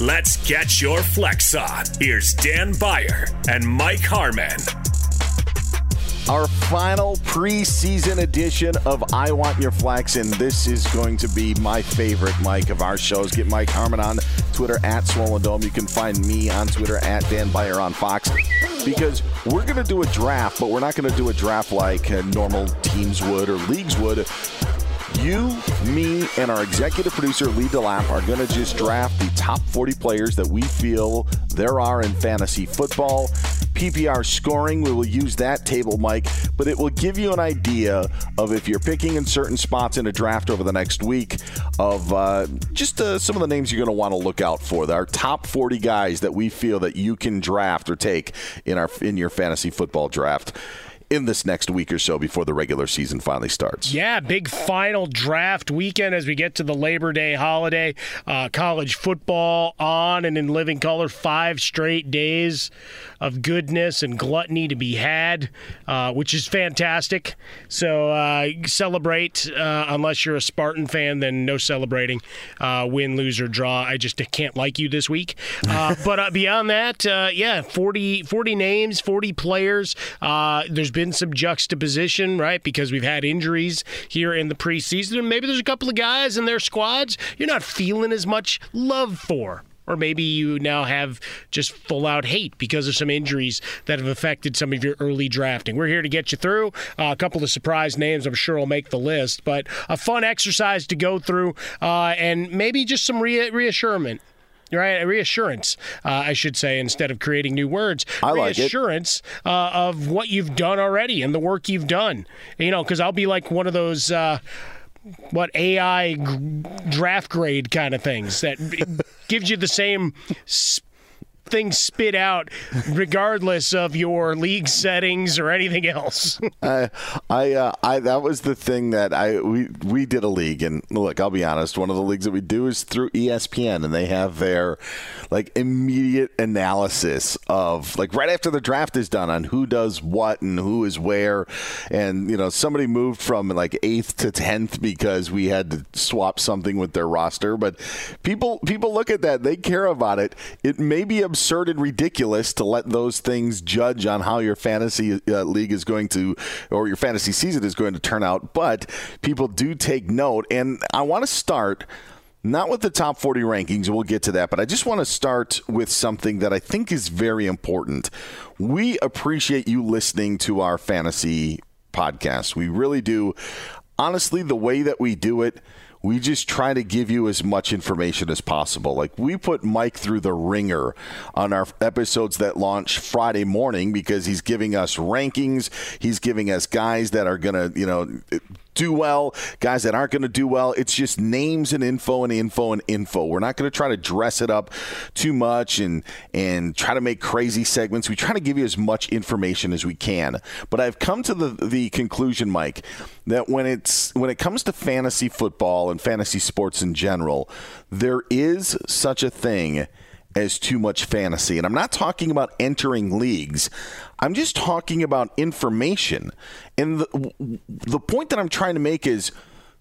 let's get your flex on. Here's Dan Beyer and Mike Harmon. Our final preseason edition of I Want Your Flex, and this is going to be my favorite, Mike, of our shows. Get Mike Harmon on Twitter at Swollen Dome. You can find me on Twitter at Dan Beyer on Fox because we're going to do a draft, but we're not going to do a draft like uh, normal teams would or leagues would. You, me, and our executive producer, Lee DeLapp, are going to just draft the top 40 players that we feel there are in fantasy football. PPR scoring, we will use that table, Mike, but it will give you an idea of if you're picking in certain spots in a draft over the next week of uh, just uh, some of the names you're going to want to look out for. Our top 40 guys that we feel that you can draft or take in our in your fantasy football draft in this next week or so before the regular season finally starts. Yeah, big final draft weekend as we get to the Labor Day holiday. Uh, college football on and in living color, five straight days of goodness and gluttony to be had, uh, which is fantastic. So uh, celebrate. Uh, unless you're a Spartan fan, then no celebrating. Uh, win, lose, or draw. I just can't like you this week. Uh, but beyond that, yeah, 40, 40 names, 40 players. there's been some juxtaposition, right? Because we've had injuries here in the preseason, maybe there's a couple of guys in their squads you're not feeling as much love for. or maybe you now have just full out hate because of some injuries that have affected some of your early drafting. We're here to get you through. Uh, a couple of surprise names I'm sure will make the list, but a fun exercise to go through uh, and maybe just some re- reassurance right? Reassurance, uh, I should say, instead of creating new words. I like Reassurance uh, of what you've done already and the work you've done. You know, because I'll be like one of those. Uh, what AI g- draft grade kind of things that gives you the same sp- things spit out regardless of your league settings or anything else. I, I, uh, I, that was the thing that I we we did a league, and look, I'll be honest. One of the leagues that we do is through ESPN, and they have their like immediate analysis of like right after the draft is done on who does what and who is where, and you know somebody moved from like eighth to tenth because we had to swap something with their roster, but people people look at that, they care about it. It may be absurd and ridiculous to let those things judge on how your fantasy uh, league is going to or your fantasy season is going to turn out, but people do take note. And I want to start not with the top 40 rankings, we'll get to that, but I just want to start with something that I think is very important. We appreciate you listening to our fantasy podcast. We really do. Honestly, the way that we do it, we just try to give you as much information as possible. Like we put Mike through the ringer on our episodes that launch Friday morning because he's giving us rankings. He's giving us guys that are going to, you know, do well, guys that aren't going to do well. It's just names and info and info and info. We're not going to try to dress it up too much and and try to make crazy segments. We try to give you as much information as we can. But I've come to the the conclusion, Mike, that when it's when it comes to fantasy football and fantasy sports in general, there is such a thing as too much fantasy. And I'm not talking about entering leagues. I'm just talking about information. And the, the point that I'm trying to make is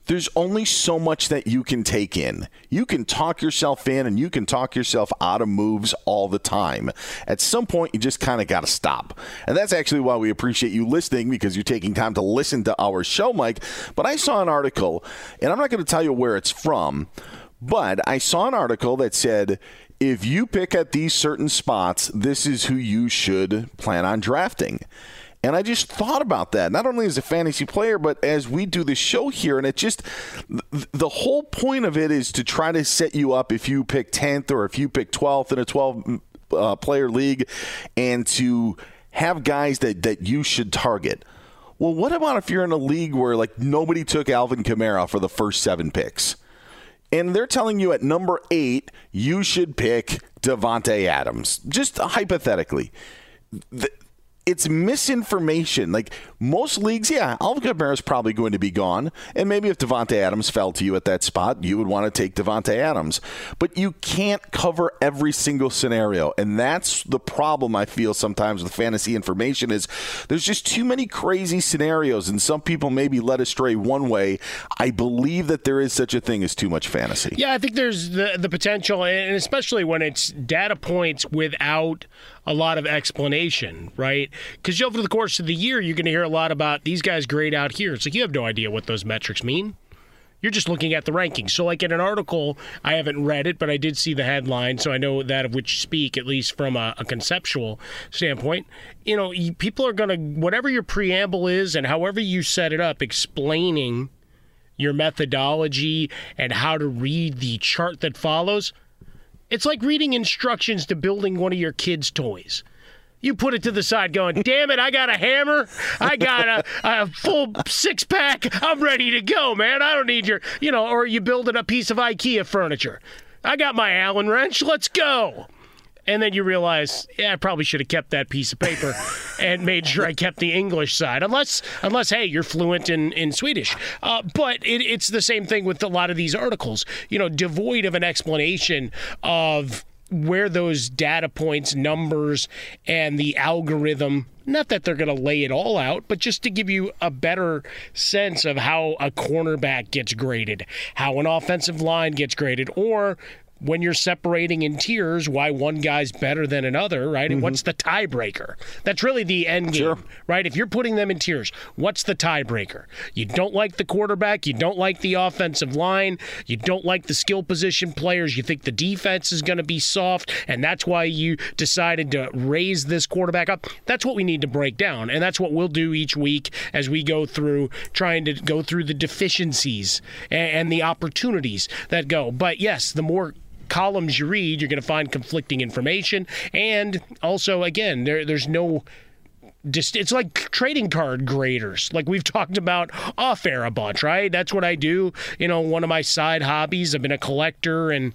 there's only so much that you can take in. You can talk yourself in and you can talk yourself out of moves all the time. At some point, you just kind of got to stop. And that's actually why we appreciate you listening because you're taking time to listen to our show, Mike. But I saw an article, and I'm not going to tell you where it's from, but I saw an article that said if you pick at these certain spots, this is who you should plan on drafting. And I just thought about that, not only as a fantasy player, but as we do the show here. And it just, the whole point of it is to try to set you up if you pick 10th or if you pick 12th in a 12 uh, player league and to have guys that, that you should target. Well, what about if you're in a league where like nobody took Alvin Kamara for the first seven picks? And they're telling you at number eight you should pick Davante Adams. Just hypothetically, it's misinformation. Like most leagues, yeah, Alvin Kamara is probably going to be gone, and maybe if Davante Adams fell to you at that spot, you would want to take Davante Adams. But you can't cover every single scenario, and that's the problem I feel sometimes with fantasy information is there's just too many crazy scenarios, and some people may be led astray one way. I believe that there is such a thing as too much fantasy. Yeah, I think there's the the potential, and especially when it's data points without a lot of explanation, right? Because over the course of the year, you're going to hear a lot about these guys grade out here. It's like you have no idea what those metrics mean. You're just looking at the rankings. So, like in an article, I haven't read it, but I did see the headline, so I know that of which you speak, at least from a, a conceptual standpoint. You know, people are going to, whatever your preamble is and however you set it up, explaining your methodology and how to read the chart that follows – it's like reading instructions to building one of your kids' toys. You put it to the side going, damn it, I got a hammer. I got a, a full six pack. I'm ready to go, man. I don't need your, you know, or you building a piece of IKEA furniture. I got my Allen wrench. Let's go and then you realize, yeah, I probably should have kept that piece of paper and made sure I kept the English side, unless, unless hey, you're fluent in in Swedish. Uh, but it, it's the same thing with a lot of these articles, you know, devoid of an explanation of where those data points, numbers, and the algorithm not that they're going to lay it all out, but just to give you a better sense of how a cornerback gets graded, how an offensive line gets graded, or when you're separating in tiers why one guy's better than another, right? And Mm-hmm. what's the tiebreaker? That's really the end game, Sure. right? If you're putting them in tiers, what's the tiebreaker? You don't like the quarterback, you don't like the offensive line, you don't like the skill position players, you think the defense is going to be soft, and that's why you decided to raise this quarterback up. That's what we need to break down, and that's what we'll do each week as we go through trying to go through the deficiencies and, and the opportunities that go. But yes, the more columns you read, you're going to find conflicting information. And also, again, there, there's no. It's like trading card graders, like we've talked about off air a bunch, right? That's what I do. You know, one of my side hobbies. I've been a collector and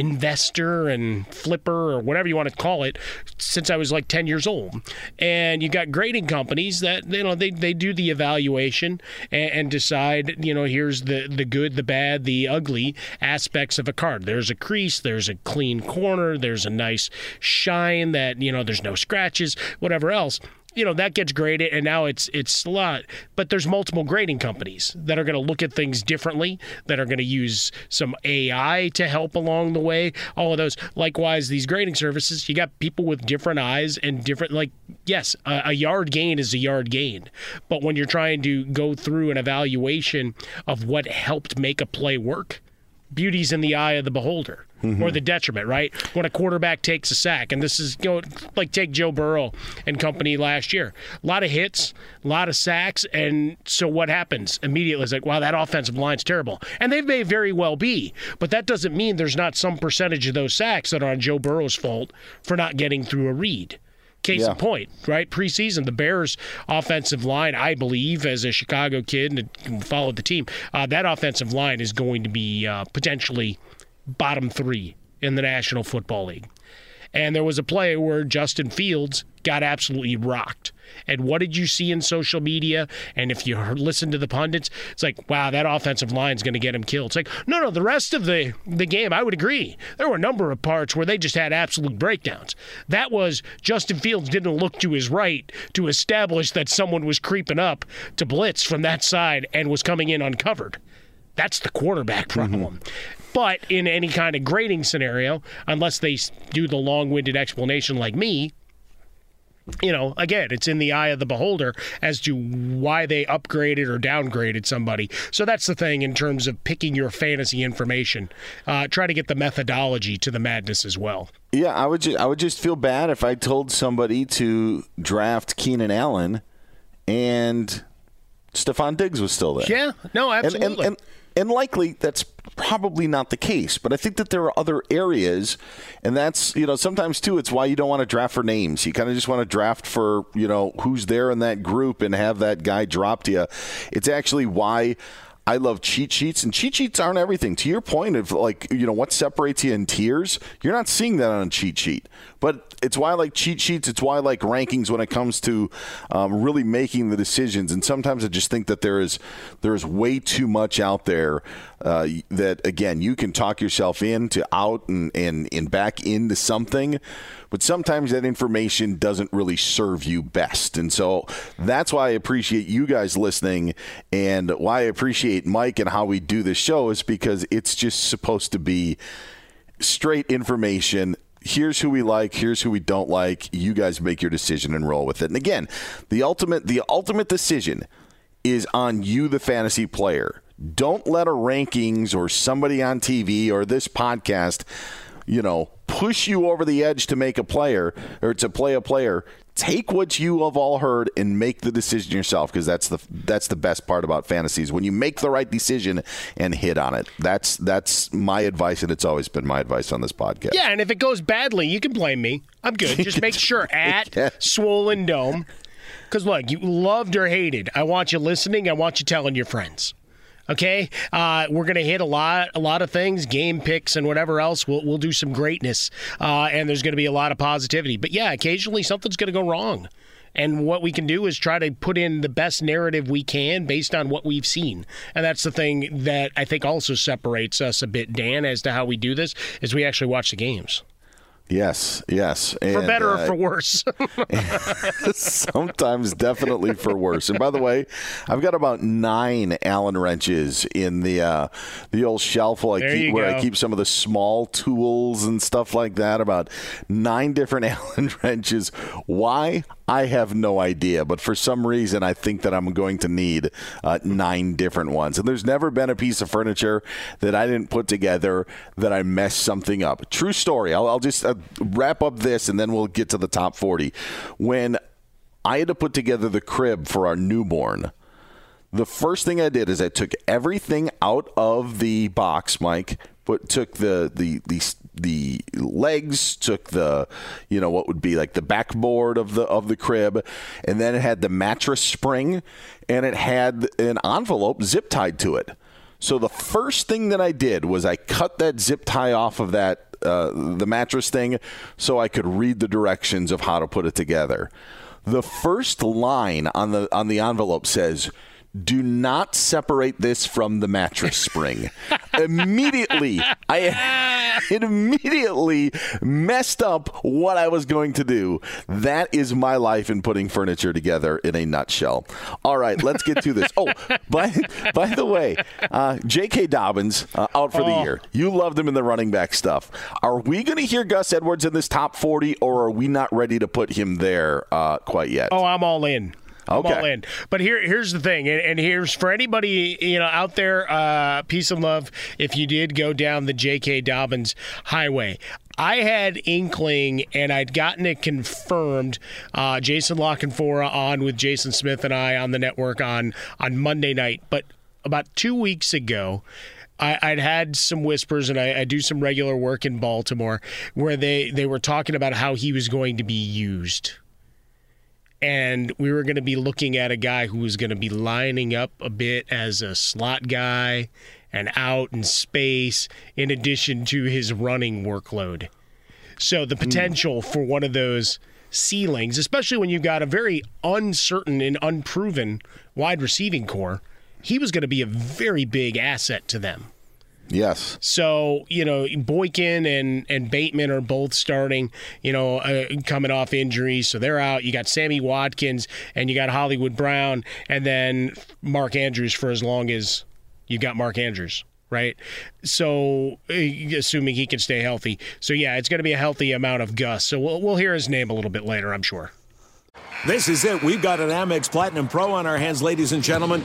investor and flipper or whatever you want to call it since I was like 10 years old. And you got grading companies that you know they, they do the evaluation and, and decide, you know, here's the the good, the bad, the ugly aspects of a card. There's a crease, there's a clean corner, there's a nice shine that, you know, there's no scratches, whatever else you know that gets graded and now it's it's a lot. But there's multiple grading companies that are going to look at things differently that are going to use some ai to help along the way all of those. Likewise these grading services you got people with different eyes and different like yes a, a yard gain is a yard gain. But when you're trying to go through an evaluation of what helped make a play work beauty's in the eye of the beholder or the detriment, right? When a quarterback takes a sack, and this is know, like take Joe Burrow and company last year. A lot of hits, a lot of sacks, and so what happens immediately is like, wow, that offensive line's terrible. And they may very well be, but that doesn't mean there's not some percentage of those sacks that are on Joe Burrow's fault for not getting through a read. Case Yeah. in point, right? Preseason, the Bears' offensive line, I believe, as a Chicago kid and followed the team, uh, that offensive line is going to be uh, potentially bottom three in the National Football League. And there was a play where Justin Fields got absolutely rocked. And what did you see in social media? And if you listen to the pundits, it's like, wow, that offensive line's going to get him killed. It's like, no, no, the rest of the, the game, I would agree. There were a number of parts where they just had absolute breakdowns. That was Justin Fields didn't look to his right to establish that someone was creeping up to blitz from that side and was coming in uncovered. That's the quarterback problem. But in any kind of grading scenario, unless they do the long winded explanation like me, you know, again, it's in the eye of the beholder as to why they upgraded or downgraded somebody. So that's the thing in terms of picking your fantasy information. Uh, try to get the methodology to the madness as well. Yeah, I would just I would just feel bad if I told somebody to draft Keenan Allen and Stefon Diggs was still there. Yeah, no, absolutely. And, and, and likely that's probably not the case, but I think that there are other areas, and that's you know sometimes too. It's why you don't want to draft for names. You kind of just want to draft for you know who's there in that group and have that guy drop to you. It's actually why. I love cheat sheets, and cheat sheets aren't everything. To your point of like, you know, what separates you in tiers, you're not seeing that on a cheat sheet. But it's why I like cheat sheets. It's why I like rankings when it comes to um, really making the decisions. And sometimes I just think that there is there is way too much out there uh, that again you can talk yourself into out and, and and back into something. But sometimes that information doesn't really serve you best. And so that's why I appreciate you guys listening and why I appreciate Mike and how we do this show is because it's just supposed to be straight information. Here's who we like. Here's who we don't like. You guys make your decision and roll with it. And again, the ultimate the ultimate decision is on you, the fantasy player. Don't let a rankings or somebody on TV or this podcast, you know, push you over the edge to make a player or to play a player. Take what you have all heard and make the decision yourself because that's the that's the best part about fantasies when you make the right decision and hit on it. That's that's my advice and it's always been my advice on this podcast. Yeah, and if it goes badly, you can blame me. I'm good. Just make sure at Swollen Dome. Because look, you loved or hated. I want you listening. I want you telling your friends. Okay, uh, we're gonna hit a lot, a lot of things, game picks and whatever else. We'll we'll do some greatness, uh, and there's gonna be a lot of positivity. But yeah, occasionally something's gonna go wrong. And what we can do is try to put in the best narrative we can based on what we've seen. And that's the thing that I think also separates us a bit, Dan, as to how we do this, is we actually watch the games. Yes, yes. And, for better uh, or for worse. sometimes definitely for worse. And by the way, I've got about nine Allen wrenches in the uh, the old shelf where, I keep, where I keep some of the small tools and stuff like that. About nine different Allen wrenches. Why? I have no idea, but for some reason, I think that I'm going to need uh, nine different ones. And there's never been a piece of furniture that I didn't put together that I messed something up. True story. I'll, I'll just uh, wrap up this and then we'll get to the top 40. When I had to put together the crib for our newborn, the first thing I did is I took everything out of the box, Mike, but took the the the the legs, took the you know what would be like the backboard of the of the crib, and then it had the mattress spring, and it had an envelope zip tied to it. So the first thing that I did was I cut that zip tie off of that uh, the mattress thing, so I could read the directions of how to put it together. The first line on the on the envelope says do not separate this from the mattress spring. immediately, I it immediately messed up what I was going to do. That is my life in putting furniture together in a nutshell. All right, let's get to this. Oh, by by the way, uh, J.K. Dobbins uh, out for oh. the year. You loved him in the running back stuff. Are we going to hear Gus Edwards in this top forty, or are we not ready to put him there uh, quite yet? Oh, I'm all in. Okay. all in. But here, here's the thing, and, and here's for anybody you know out there, uh, peace and love. If you did go down the J.K. Dobbins highway, I had inkling, and I'd gotten it confirmed. Uh, Jason La Canfora on with Jason Smith and I on the network on on Monday night, but about two weeks ago. I, would had some whispers, and I, I, do some regular work in Baltimore, where they, they were talking about how he was going to be used and we were going to be looking at a guy who was going to be lining up a bit as a slot guy and out in space in addition to his running workload. So the hmm. potential mm. for one of those ceilings, especially when you've got a very uncertain and unproven wide receiving corps, he was going to be a very big asset to them. Yes. So you know Boykin and and Bateman are both starting. You know, uh, coming off injuries, so they're out. You got Sammy Watkins and you got Hollywood Brown, and then Mark Andrews for as long as you got Mark Andrews. Right, so uh, assuming he can stay healthy, so yeah, it's going to be a healthy amount of Gus. So we'll we'll hear his name a little bit later, I'm sure. This is it. We've got an Amex Platinum Pro on our hands, ladies and gentlemen.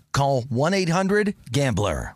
call 1-800-GAMBLER.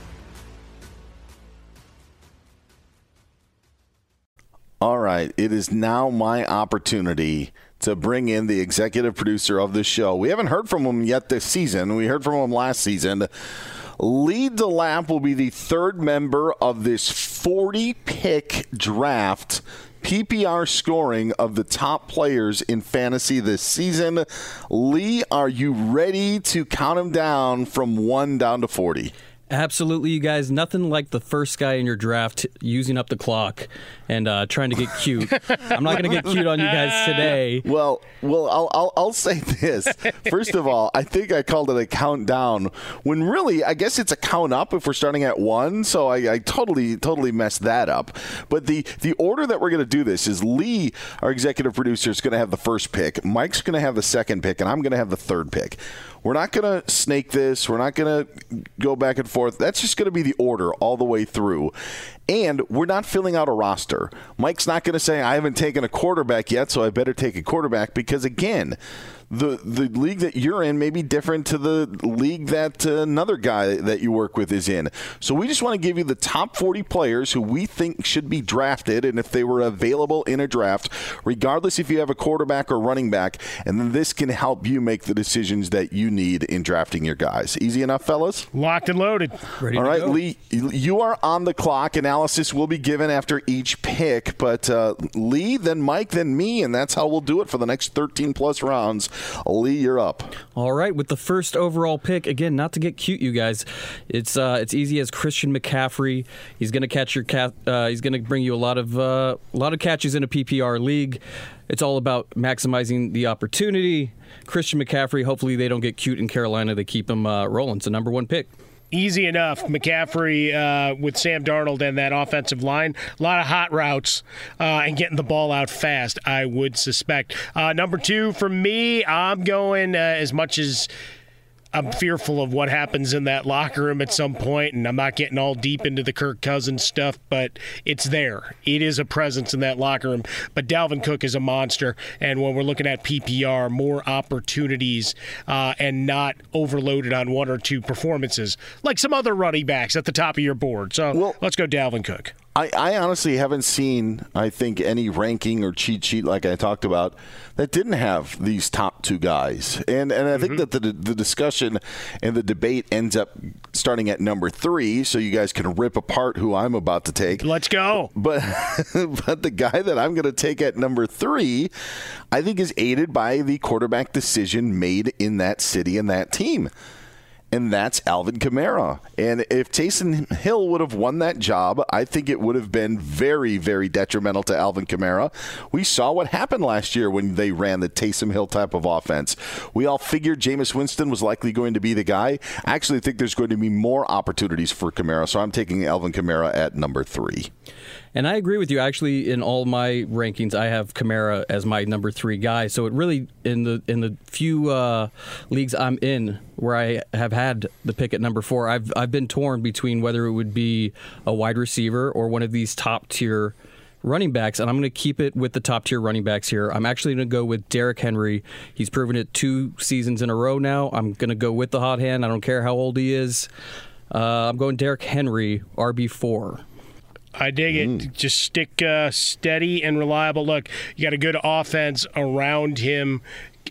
All right, it is now my opportunity to bring in the executive producer of the show. We haven't heard from him yet this season. We heard from him last season. Lee DeLamp will be the third member of this 40 pick draft. PPR scoring of the top players in fantasy this season. Lee, are you ready to count them down from one down to 40? Absolutely, you guys. Nothing like the first guy in your draft using up the clock and uh, trying to get cute. I'm not going to get cute on you guys today. Well, well, I'll, I'll, I'll say this. First of all, I think I called it a countdown when really, I guess it's a count up if we're starting at one. So I, I totally, totally messed that up. But the the order that we're going to do this is Lee, our executive producer, is going to have the first pick. Mike's going to have the second pick, and I'm going to have the third pick. We're not going to snake this. We're not going to go back and forth. That's just going to be the order all the way through. And we're not filling out a roster. Mike's not going to say, I haven't taken a quarterback yet, so I better take a quarterback because, again, the the league that you're in may be different to the league that uh, another guy that you work with is in. So we just want to give you the top 40 players who we think should be drafted and if they were available in a draft, regardless if you have a quarterback or running back, and then this can help you make the decisions that you need in drafting your guys. Easy enough, fellas? Locked and loaded. Ready All to right, go. Lee, you are on the clock. Analysis will be given after each pick, but uh, Lee, then Mike, then me, and that's how we'll do it for the next 13 plus rounds. Lee, you're up. All right, with the first overall pick, again, not to get cute, you guys. It's uh, it's easy as Christian McCaffrey. He's going to catch your cat. Uh, he's going to bring you a lot of uh, a lot of catches in a PPR league. It's all about maximizing the opportunity. Christian McCaffrey. Hopefully, they don't get cute in Carolina. They keep him uh, rolling. It's a number one pick. Easy enough. McCaffrey uh, with Sam Darnold and that offensive line. A lot of hot routes uh, and getting the ball out fast, I would suspect. Uh, number two, for me, I'm going uh, as much as. I'm fearful of what happens in that locker room at some point, and I'm not getting all deep into the Kirk Cousins stuff, but it's there. It is a presence in that locker room. But Dalvin Cook is a monster, and when we're looking at PPR, more opportunities uh, and not overloaded on one or two performances, like some other running backs at the top of your board. So let's go Dalvin Cook. I, I honestly haven't seen, I think, any ranking or cheat sheet like I talked about that didn't have these top two guys. And and I think mm-hmm. that the, the discussion and the debate ends up starting at number three, so you guys can rip apart who I'm about to take. Let's go. But but the guy that I'm going to take at number three, I think is aided by the quarterback decision made in that city and that team and that's Alvin Kamara. And if Taysom Hill would have won that job, I think it would have been very, very detrimental to Alvin Kamara. We saw what happened last year when they ran the Taysom Hill type of offense. We all figured Jameis Winston was likely going to be the guy. I actually think there's going to be more opportunities for Kamara, so I'm taking Alvin Kamara at number three. And I agree with you. Actually, in all my rankings, I have Kamara as my number three guy. So it really, in the in the few uh, leagues I'm in where I have had the pick at number four, I've I've been torn between whether it would be a wide receiver or one of these top tier running backs, and I'm going to keep it with the top tier running backs here. I'm actually going to go with Derrick Henry. He's proven it two seasons in a row now. I'm going to go with the hot hand. I don't care how old he is. Uh, I'm going Derrick Henry, RB four. I dig it. Just stick uh, steady and reliable. Look, you got a good offense around him.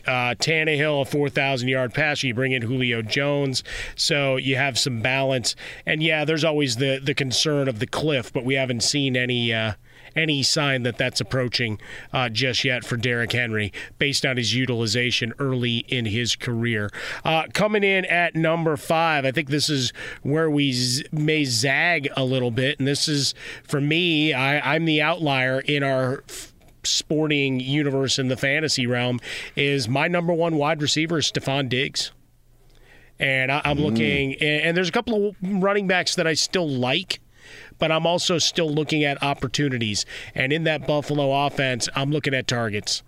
uh, Tannehill, a 4,000 yard passer. You bring in Julio Jones, so you have some balance. And yeah, there's always the the concern of the cliff, but we haven't seen any. Uh, any sign that that's approaching uh, just yet for Derrick Henry based on his utilization early in his career. Uh, coming in at number five, I think this is where we z- may zag a little bit. And this is, for me, I, I'm the outlier in our f- sporting universe in the fantasy realm is my number one wide receiver is Stefon Diggs. And I, am Mm. looking, and, and there's a couple of running backs that I still like, but I'm also still looking at opportunities. And in that Buffalo offense, I'm looking at targets.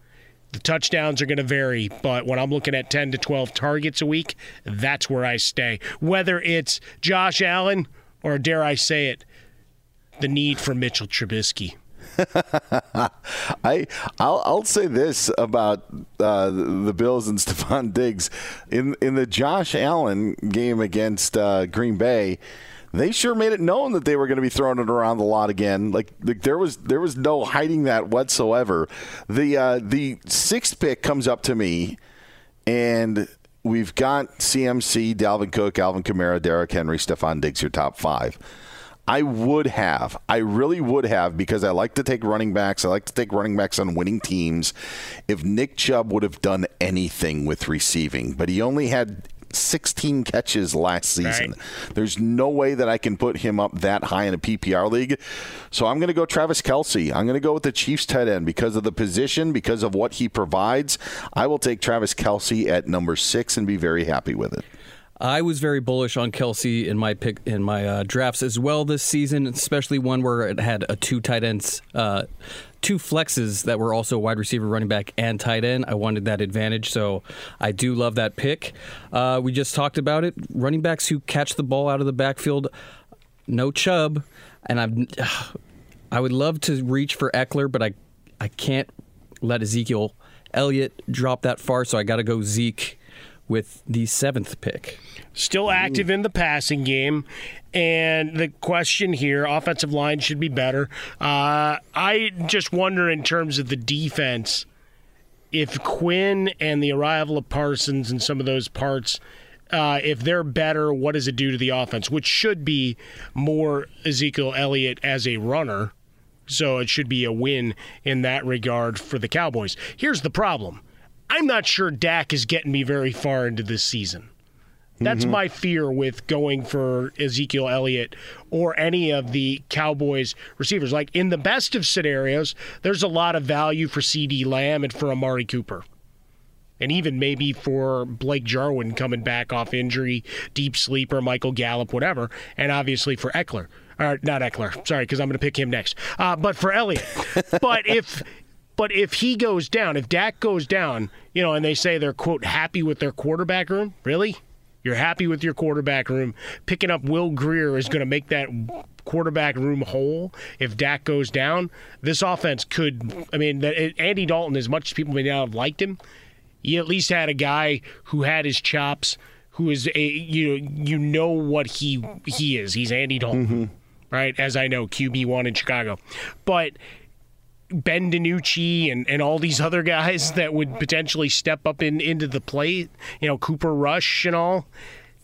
The touchdowns are going to vary, but when I'm looking at 10 to 12 targets a week, that's where I stay. Whether it's Josh Allen or, dare I say it, the need for Mitchell Trubisky. I I'll, I'll say this about uh, the Bills and Stefon Diggs in in the Josh Allen game against uh, Green Bay. They sure made it known that they were going to be throwing it around the lot again. Like, like there was there was no hiding that whatsoever. The uh, the sixth pick comes up to me, and we've got CMC, Dalvin Cook, Alvin Kamara, Derrick Henry, Stefon Diggs, your top five. I would have. I really would have because I like to take running backs. I like to take running backs on winning teams. If Nick Chubb would have done anything with receiving, but he only had 16 catches last season. Right. There's no way that I can put him up that high in a PPR league. So I'm going to go Travis Kelce. I'm going to go with the Chiefs tight end because of the position, because of what he provides. I will take Travis Kelce at number six and be very happy with it. I was very bullish on Kelce in my pick in my uh, drafts as well this season, especially one where it had a two tight ends, uh, two flexes that were also wide receiver, running back, and tight end. I wanted that advantage, so I do love that pick. Uh, we just talked about it. Running backs who catch the ball out of the backfield, no Chubb, and I'm. I would love to reach for Ekeler, but I I can't let Ezekiel Elliott drop that far, so I got to go Zeke with the seventh pick. Still active in the passing game. And the question here offensive line should be better. Uh, I just wonder, in terms of the defense, if Quinn and the arrival of Parsons and some of those parts. Uh, if they're better, what does it do to the offense? Which should be more Ezekiel Elliott as a runner. So it should be a win in that regard for the Cowboys. Here's the problem I'm not sure Dak is getting me very far into this season. That's my fear with going for Ezekiel Elliott or any of the Cowboys receivers. Like in the best of scenarios, there's a lot of value for CeeDee Lamb and for Amari Cooper. And even maybe for Blake Jarwin coming back off injury, deep sleeper, Michael Gallup, whatever. And obviously for Ekeler. Or not Ekeler, sorry, because I'm going to pick him next. Uh, but for Elliott. but if but if he goes down, if Dak goes down, you know, and they say they're quote happy with their quarterback room, really? You're happy with your quarterback room. Picking up Will Grier is going to make that quarterback room whole. If Dak goes down, this offense could. I mean, Andy Dalton, as much as people may not have liked him, he at least had a guy who had his chops, who is a you know you know what he he is. He's Andy Dalton, mm-hmm. right? As I know, QB one in Chicago, but. Ben DiNucci and, and all these other guys that would potentially step up in into the plate, you know, Cooper Rush and all.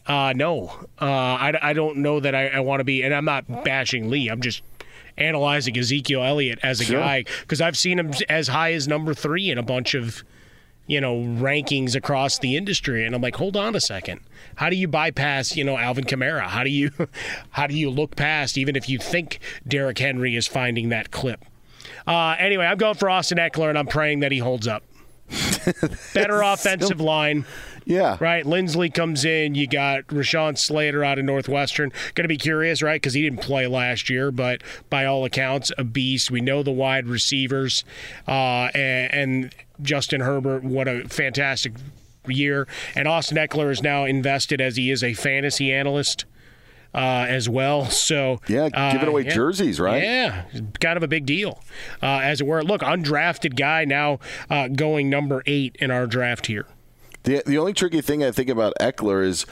Uh, no, uh, I, I don't know that I, I want to be, and I'm not bashing Lee. I'm just analyzing Ezekiel Elliott as a Sure. guy because I've seen him as high as number three in a bunch of, you know, rankings across the industry, and I'm like, hold on a second. How do you bypass, you know, Alvin Kamara? How do you, how do you look past even if you think Derrick Henry is finding that clip? Uh, anyway, I'm going for Austin Ekeler, and I'm praying that he holds up. Better offensive line. Yeah. Right. Linsley comes in. You got Rashawn Slater out of Northwestern. Going to be curious, right? Because he didn't play last year, but by all accounts, a beast. We know the wide receivers. Uh, and, and Justin Herbert, what a fantastic year. And Austin Ekeler is now invested as he is a fantasy analyst. Uh, as well, so Yeah, giving uh, away yeah. jerseys, right? Yeah, kind of a big deal, uh, as it were. Look, undrafted guy now uh, going number eight in our draft here. The the only tricky thing I think about Ekeler is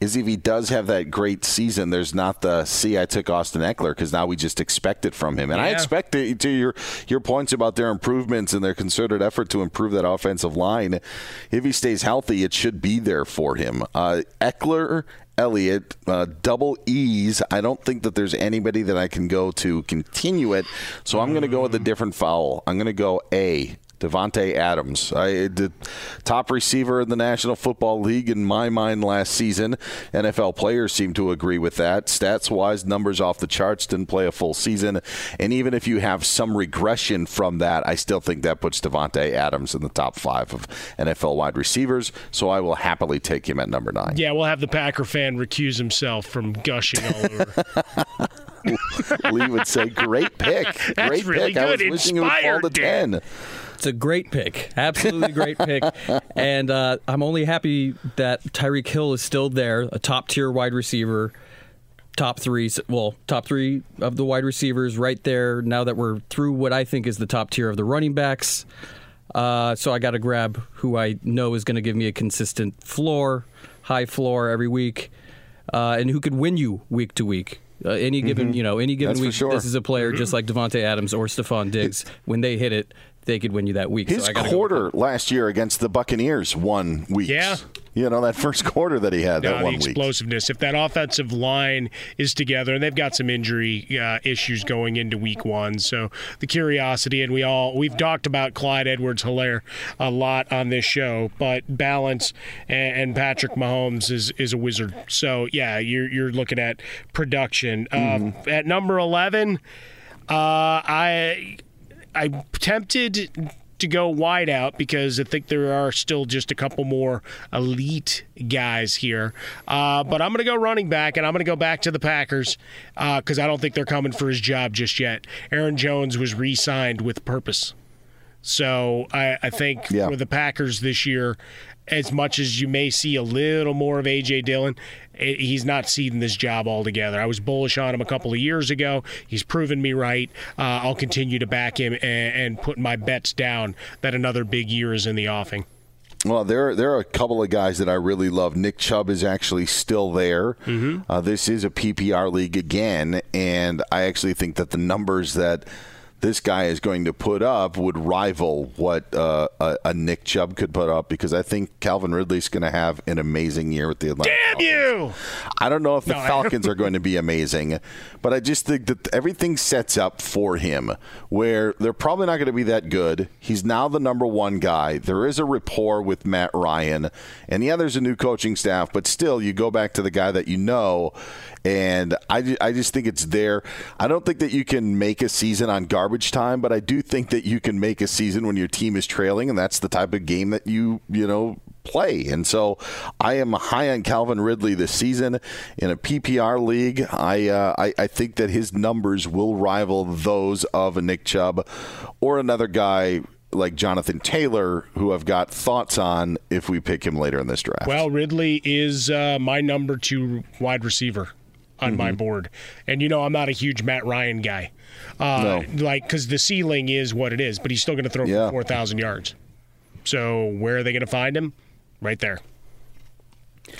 is if he does have that great season, there's not the see I took Austin Ekeler because now we just expect it from him, and I expect to, to your your points about their improvements and their concerted effort to improve that offensive line. If he stays healthy, it should be there for him. Uh, Ekeler. Elliott, uh, double E's. I don't think that there's anybody that I can go to continue it, so I'm going to go with a different foul. I'm going to go A. Davante Adams, I, the top receiver in the National Football League in my mind last season. NFL players seem to agree with that. Stats wise, numbers off the charts, didn't play a full season. And even if you have some regression from that, I still think that puts Davante Adams in the top five of NFL wide receivers. So I will happily take him at number nine. Yeah, we'll have the Packer fan recuse himself from gushing all over. Lee would say, "Great pick, great That's really pick." I was good. wishing it would fall to ten. It's a great pick, absolutely great pick, and uh, I'm only happy that Tyreek Hill is still there, a top tier wide receiver, top three, well, top three of the wide receivers right there. Now that we're through what I think is the top tier of the running backs, uh, so I got to grab who I know is going to give me a consistent floor, high floor every week, uh, and who could win you week to week. Uh, any given, Mhm. you know, any given That's week, sure. this is a player just like Davante Adams or Stefon Diggs. When they hit it, they could win you that week. His so I gotta go quarter last year against the Buccaneers won weeks. Yeah. You know, that first quarter that he had, No, that the one week. explosiveness. If that offensive line is together, and they've got some injury uh, issues going into Week One, so the curiosity, and we all we've talked about Clyde Edwards-Hilaire a lot on this show, but balance and, and Patrick Mahomes is is a wizard. So yeah, you're you're looking at production. Um, at number eleven, uh, I I'm tempted to go wide out because I think there are still just a couple more elite guys here. Uh, but I'm going to go running back, and I'm going to go back to the Packers because I don't think they're coming for his job just yet. Aaron Jones was re signed with purpose. So I, I think Yeah. for the Packers this year, as much as you may see a little more of A.J. Dillon, he's not ceding this job altogether. I was bullish on him a couple of years ago. He's proven me right. Uh, I'll continue to back him and, and put my bets down that another big year is in the offing. Well, there there are a couple of guys that I really love. Nick Chubb is actually still there. Mm-hmm. Uh, this is a PPR league again, and I actually think that the numbers that this guy is going to put up would rival what uh, a, a Nick Chubb could put up because I think Calvin Ridley's going to have an amazing year with the Atlanta. Damn you! I don't know if the No, Falcons are going to be amazing, but I just think that everything sets up for him where they're probably not going to be that good. He's now the number one guy. There is a rapport with Matt Ryan. And yeah, there's a new coaching staff, but still, you go back to the guy that you know. And I, I just think it's there. I don't think that you can make a season on garbage time, but I do think that you can make a season when your team is trailing, and that's the type of game that you, you know, play. And so I am high on Calvin Ridley this season in a PPR league. I, uh, I I think that his numbers will rival those of a Nick Chubb or another guy like Jonathan Taylor, who I've got thoughts on if we pick him later in this draft. Well, Ridley is uh, my number two wide receiver on my board, and you know I'm not a huge Matt Ryan guy. Uh, Like, because the ceiling is what it is, but he's still going to throw Yeah. four thousand yards. So where are they going to find him? Right there.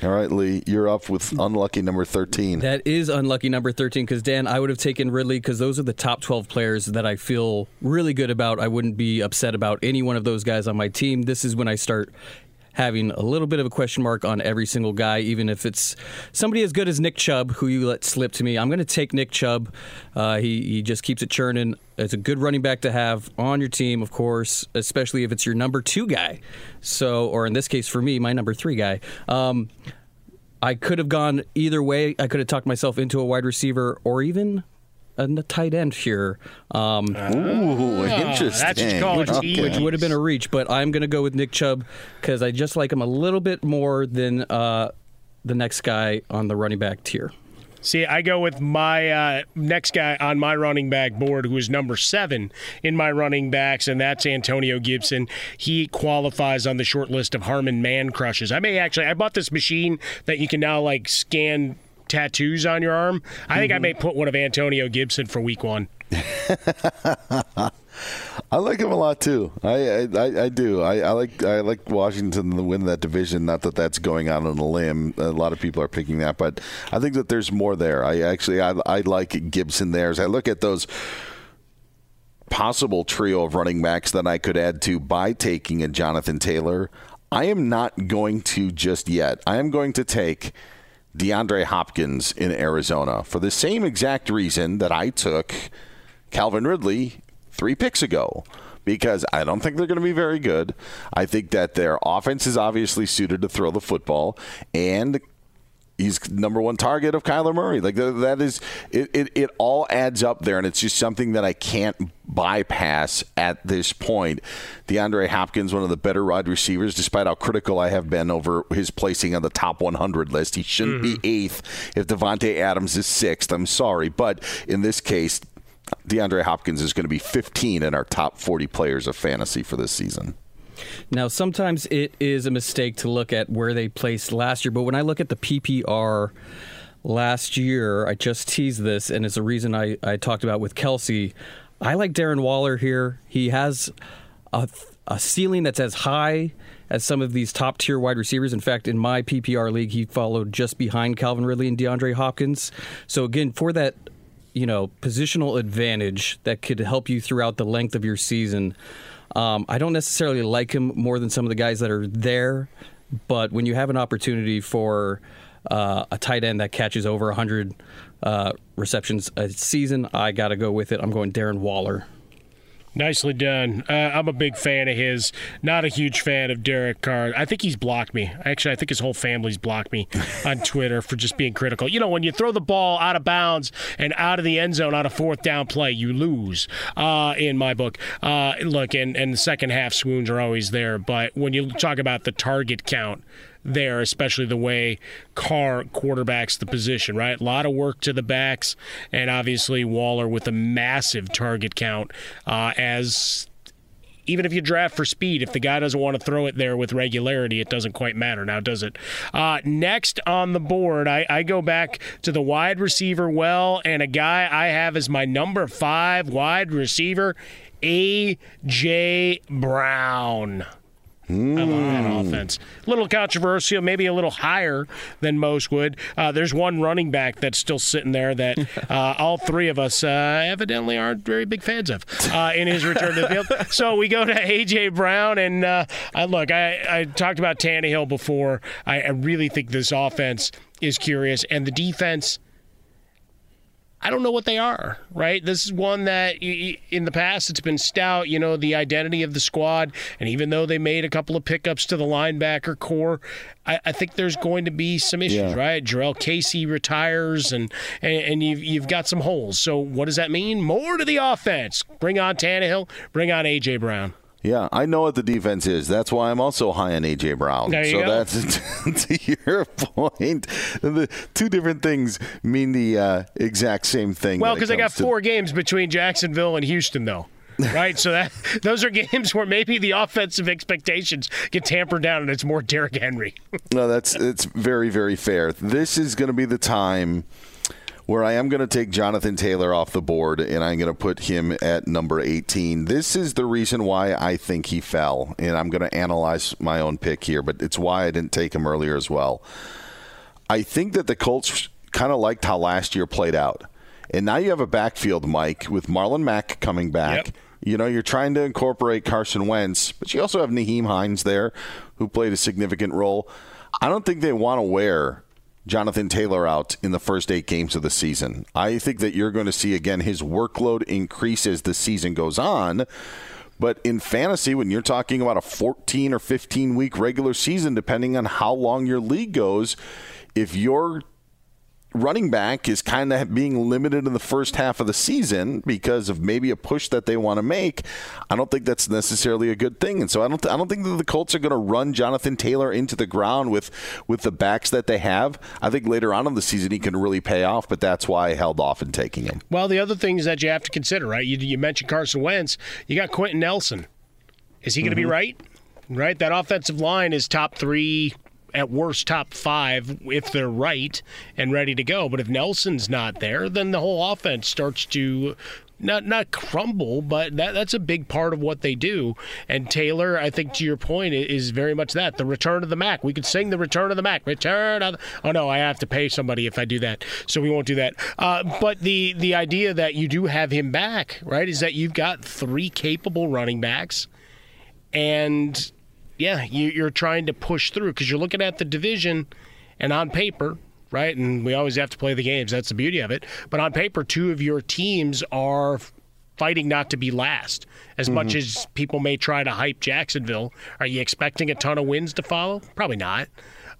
All right, Lee, you're up with unlucky number 13. That is unlucky number 13 because, Dan, I would have taken Ridley because those are the top 12 players that I feel really good about. I wouldn't be upset about any one of those guys on my team. This is when I start having a little bit of a question mark on every single guy, even if it's somebody as good as Nick Chubb, who you let slip to me. I'm going to take Nick Chubb. Uh, he, he just keeps it churning. It's a good running back to have on your team, of course, especially if it's your number two guy. So, or in this case for me, my number three guy. Um, I could have gone either way. I could have talked myself into a wide receiver or even a n- tight end here. Um, Ooh, interesting. that's what you call a Okay. which would have been a reach, but I'm going to go with Nick Chubb because I just like him a little bit more than uh, the next guy on the running back tier. See, I go with my uh, next guy on my running back board, who is number seven in my running backs, and that's Antonio Gibson. He qualifies on the short list of Harmon Man crushes. I may actually, I bought this machine that you can now like scan tattoos on your arm. I think I mm-hmm. may put one of Antonio Gibson for week one. I like him a lot too. I I, I do. I, I like I like Washington to win that division. Not that that's going out on a limb. A lot of people are picking that, but I think that there's more there. I actually I, I like Gibson there. As I look at those possible trio of running backs that I could add to by taking a Jonathan Taylor, I am not going to just yet. I am going to take DeAndre Hopkins in Arizona for the same exact reason that I took Calvin Ridley three picks ago because I don't think they're going to be very good. I think that their offense is obviously suited to throw the football, and he's number one target of Kyler Murray. Like that is it, it, it all adds up there, and it's just something that I can't bypass at this point. DeAndre Hopkins, one of the better wide receivers, despite how critical I have been over his placing on the top 100 list. He shouldn't mm-hmm. be eighth if Davante Adams is sixth. I'm sorry, but in this case. DeAndre Hopkins is going to be 15 in our top 40 players of fantasy for this season. Now, sometimes it is a mistake to look at where they placed last year, but when I look at the PPR last year, I just teased this, and it's a reason I, I talked about with Kelce. I like Darren Waller here. He has a, a ceiling that's as high as some of these top tier wide receivers. In fact, in my PPR league, he followed just behind Calvin Ridley and DeAndre Hopkins. So, again, for that you know positional advantage that could help you throughout the length of your season. Um, I don't necessarily like him more than some of the guys that are there, but when you have an opportunity for uh, a tight end that catches over 100 uh, receptions a season, I got to go with it. I'm going Darren Waller. Nicely done. Uh, I'm a big fan of his. Not a huge fan of Derek Carr. I think he's blocked me. Actually, I think his whole family's blocked me on Twitter for just being critical. You know, when you throw the ball out of bounds and out of the end zone on a fourth down play, you lose. Uh, in my book, uh, look, and and the second half swoons are always there. But when you talk about the target count there, especially the way Carr quarterbacks the position, right? A lot of work to the backs, and obviously Waller with a massive target count uh, as even if you draft for speed, if the guy doesn't want to throw it there with regularity, it doesn't quite matter now, does it? Uh, next on the board, I, I, go back to the wide receiver well, and a guy I have as my number five wide receiver, A.J. Brown. Mm. I love that offense. A little controversial, maybe a little higher than most would. Uh, there's one running back that's still sitting there that uh, all three of us uh, evidently aren't very big fans of uh, in his return to the field. So we go to A.J. Brown, and uh, I, look, I, I, talked about Tannehill before. I, I really think this offense is curious, and the defense – I don't know what they are, right? This is one that in the past it's been stout, you know, the identity of the squad. And even though they made a couple of pickups to the linebacker corps, I, I think there's going to be some issues, yeah. right? Jurrell Casey retires and, and, and you've, you've got some holes. So what does that mean? More to the offense. Bring on Tannehill, bring on A.J. Brown. Yeah, I know what the defense is. That's why I'm also high on AJ Brown. There you so go. that's to your point. The two different things mean the uh, exact same thing. Well, because I got to... four games between Jacksonville and Houston, though. right, so that those are games where maybe the offensive expectations get tampered down, and it's more Derrick Henry. no, that's it's very very fair. This is going to be the time where I am going to take Jonathan Taylor off the board and I'm going to put him at number 18. This is the reason why I think he fell, and I'm going to analyze my own pick here, but it's why I didn't take him earlier as well. I think that the Colts kind of liked how last year played out. And now you have a backfield, Mike, with Marlon Mack coming back. Yep. You know, you're trying to incorporate Carson Wentz, but you also have Nyheim Hines there, who played a significant role. I don't think they want to wear Jonathan Taylor out in the first eight games of the season. I think that you're going to see, again, his workload increase as the season goes on. But in fantasy, when you're talking about a 14 or 15 week regular season, depending on how long your league goes, if you're running back is kind of being limited in the first half of the season because of maybe a push that they want to make. I don't think that's necessarily a good thing, and so I don't. Th- I don't think that the Colts are going to run Jonathan Taylor into the ground with with the backs that they have. I think later on in the season he can really pay off, but that's why I held off in taking him. Well, the other things that you have to consider, right? You, you mentioned Carson Wentz. You got Quenton Nelson. Is he going to mm-hmm. be right? Right, that offensive line is top three at worst top five if they're right and ready to go. But if Nelson's not there, then the whole offense starts to not not crumble, but that that's a big part of what they do. And Taylor, I think to your point, is very much that the return of the Mac. We could sing the return of the Mac. Return of. The, oh no, I have to pay somebody if I do that, so we won't do that. Uh, but the the idea that you do have him back, right, is that you've got three capable running backs, and yeah, you, you're trying to push through because you're looking at the division, and on paper, right? And we always have to play the games. That's the beauty of it. But on paper, two of your teams are fighting not to be last. As mm-hmm. much as people may try to hype Jacksonville, are you expecting a ton of wins to follow? Probably not.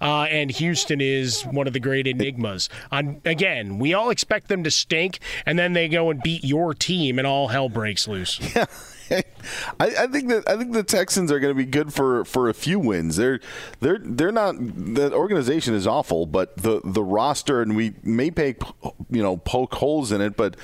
Uh, and Houston is one of the great enigmas. On again, we all expect them to stink, and then they go and beat your team, and all hell breaks loose. Yeah. I, I, think that I think the Texans are going to be good for, for a few wins. They're they're they're not the organization is awful, but the the roster and we may pay you know poke holes in it, but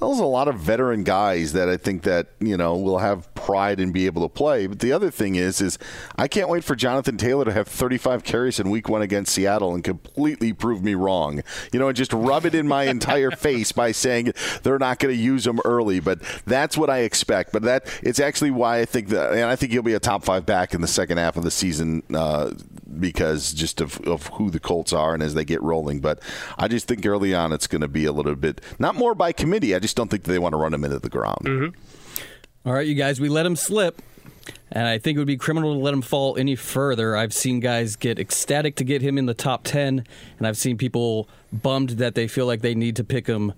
there's a lot of veteran guys that I think that you know will have pride and be able to play. But the other thing is, is I can't wait for Jonathan Taylor to have 35 carries in Week One against Seattle and completely prove me wrong. You know, and just rub it in my entire face by saying they're not going to use him early. But that's what I expect. But that it's actually why I think that, and I think he'll be a top five back in the second half of the season uh, because just of, of who the Colts are and as they get rolling. But I just think early on it's going to be a little bit not more by committee. I just don't think they want to run him into the ground. Mm-hmm. All right, you guys, we let him slip. And I think it would be criminal to let him fall any further. I've seen guys get ecstatic to get him in the top 10, and I've seen people bummed that they feel like they need to pick him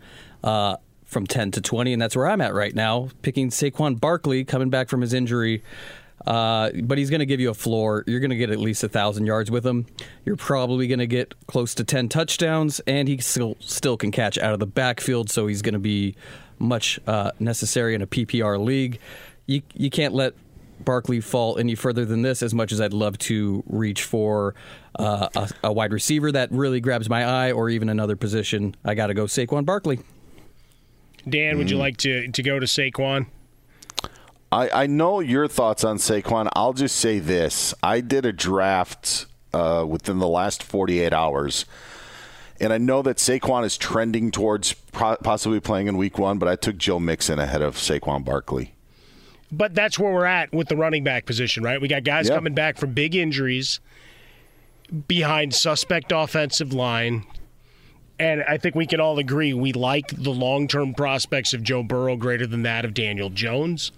uh, from 10 to 20, and that's where I'm at right now, picking Saquon Barkley coming back from his injury. Uh, but he's going to give you a floor. You're going to get at least a thousand yards with him. You're probably going to get close to ten touchdowns, and he still still can catch out of the backfield. So he's going to be much uh, necessary in a PPR league. You you can't let Barkley fall any further than this. As much as I'd love to reach for uh, a, a, wide receiver that really grabs my eye, or even another position, I got to go Saquon Barkley. Dan, would you mm. like to to go to Saquon? I, I know your thoughts on Saquon. I'll just say this: I did a draft uh, within the last 48 hours. And I know that Saquon is trending towards possibly playing in week one, but I took Joe Mixon ahead of Saquon Barkley. But that's where we're at with the running back position, right? We got guys yep. coming back from big injuries behind suspect offensive line. And I think we can all agree we like the long term prospects of Joe Burrow greater than that of Daniel Jones.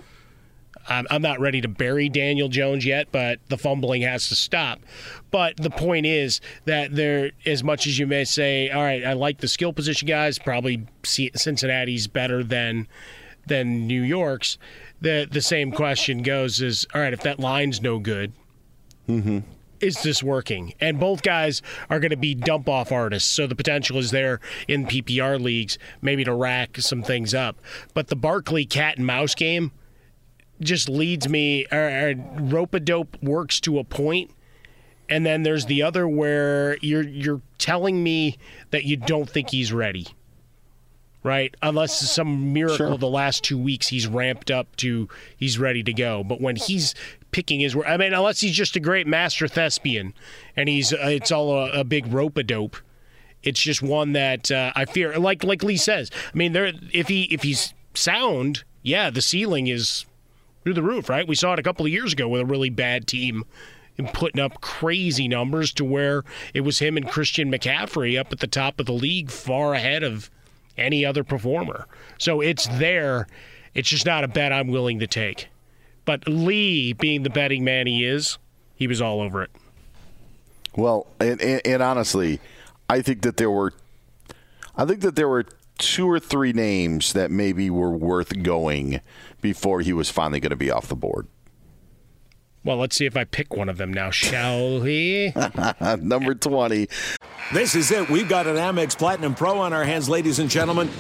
I'm not ready to bury Daniel Jones yet, but the fumbling has to stop. But the point is that there, as much as you may say, all right, I like the skill position guys, probably Cincinnati's better than than New York's. The the same question goes is, all right, if that line's no good, mm-hmm. is this working? And both guys are going to be dump off artists, so the potential is there in PPR leagues, maybe to rack some things up. But the Barkley cat and mouse game just leads me or, or rope a dope works to a point and then there's the other where you're you're telling me that you don't think he's ready right unless some miracle sure. the last two weeks he's ramped up to he's ready to go but when he's picking his i mean unless he's just a great master thespian and he's uh, it's all a, a big rope a dope it's just one that uh, i fear like like lee says i mean there if he if he's sound yeah the ceiling is through the roof, right? We saw it a couple of years ago with a really bad team and putting up crazy numbers to where it was him and Christian McCaffrey up at the top of the league, far ahead of any other performer. So it's there. It's just not a bet I'm willing to take. But Lee, being the betting man he is, he was all over it. Well, and, and, and honestly, I think that there were, I think that there were two or three names that maybe were worth going before he was finally going to be off the board. Well, let's see if I pick one of them now, shall we? Number 20. This is it. We've got an Amex Platinum Pro on our hands, ladies and gentlemen.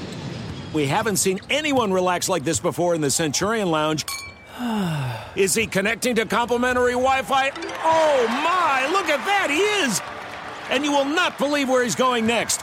We haven't seen anyone relax like this before in the Centurion Lounge. is he connecting to complimentary Wi Fi? Oh, my! Look at that! He is! and you will not believe where he's going next.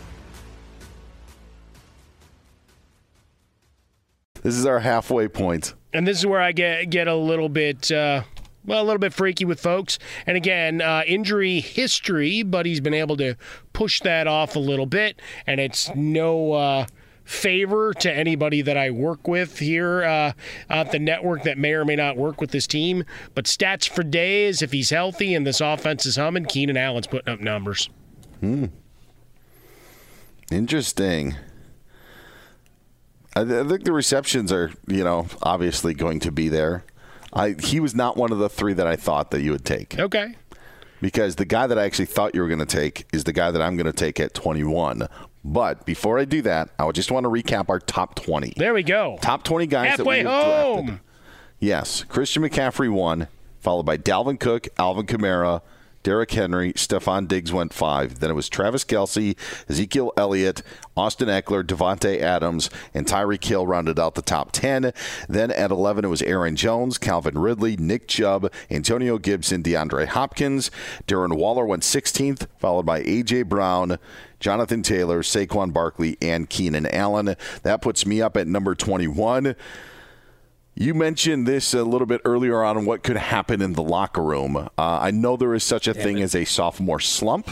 This is our halfway point. And this is where I get get a little bit. Uh, well, a little bit freaky with folks. And again, uh, injury history, but he's been able to push that off a little bit. And it's no uh, favor to anybody that I work with here uh, at the network that may or may not work with this team. But stats for days, if he's healthy and this offense is humming, Keenan Allen's putting up numbers. Hmm. Interesting. I, I think the receptions are, you know, obviously going to be there. I he was not one of the three that I thought that you would take. Okay. Because the guy that I actually thought you were going to take is the guy that I'm going to take at 21. But before I do that, I would just want to recap our top 20. There we go. Top 20 guys Halfway that we home. drafted. Yes, Christian McCaffrey won, followed by Dalvin Cook, Alvin Kamara, Derrick Henry, Stefon Diggs went five. Then it was Travis Kelce, Ezekiel Elliott, Austin Ekeler, Davante Adams, and Tyreek Hill rounded out the top 10. Then at 11, it was Aaron Jones, Calvin Ridley, Nick Chubb, Antonio Gibson, DeAndre Hopkins. Darren Waller went 16th, followed by A.J. Brown, Jonathan Taylor, Saquon Barkley, and Keenan Allen. That puts me up at number 21. You mentioned this a little bit earlier on what could happen in the locker room. Uh, I know there is such a thing as a sophomore slump,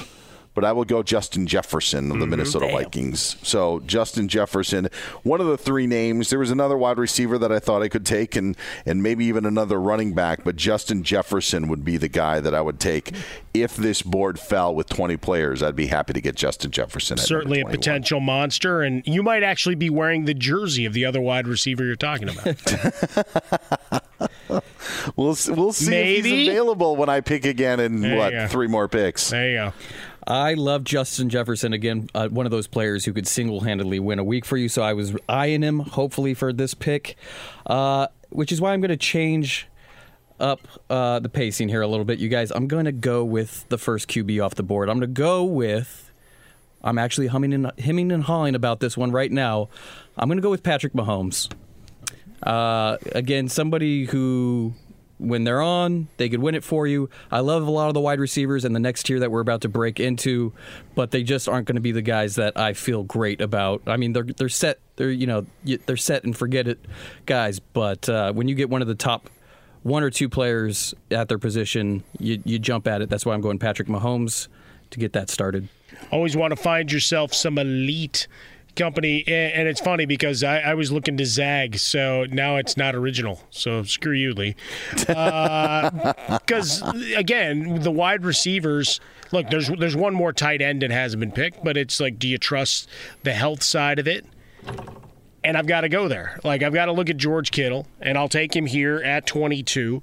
but I will go Justin Jefferson of the mm-hmm. Minnesota Vikings. So Justin Jefferson, one of the three names. There was another wide receiver that I thought I could take, and and maybe even another running back. But Justin Jefferson would be the guy that I would take if this board fell with 20 players. I'd be happy to get Justin Jefferson. At Certainly a potential monster, and you might actually be wearing the jersey of the other wide receiver you're talking about. We'll we'll see if he's available when I pick again in There what three more picks. There you go. I love Justin Jefferson again, uh, one of those players who could single-handedly win a week for you. So I was eyeing him, hopefully for this pick, uh, which is why I'm going to change up uh, the pacing here a little bit, you guys. I'm going to go with the first QB off the board. I'm going to go with. I'm actually humming and hemming and hawing about this one right now. I'm going to go with Patrick Mahomes. Uh, again, somebody who when they're on, they could win it for you. I love a lot of the wide receivers and the next tier that we're about to break into, but they just aren't going to be the guys that I feel great about. I mean, they're they're set. They're you know they're set and forget it guys. But uh, when you get one of the top one or two players at their position, you you jump at it. That's why I'm going Patrick Mahomes to get that started. Always want to find yourself some elite company, and it's funny because I, I, was looking to zag, so now it's not original. So screw you, Lee. Because uh, again, the wide receivers. Look, there's there's one more tight end that hasn't been picked, but it's like, do you trust the health side of it? And I've got to go there. Like I've got to look at George Kittle, and I'll take him here at 22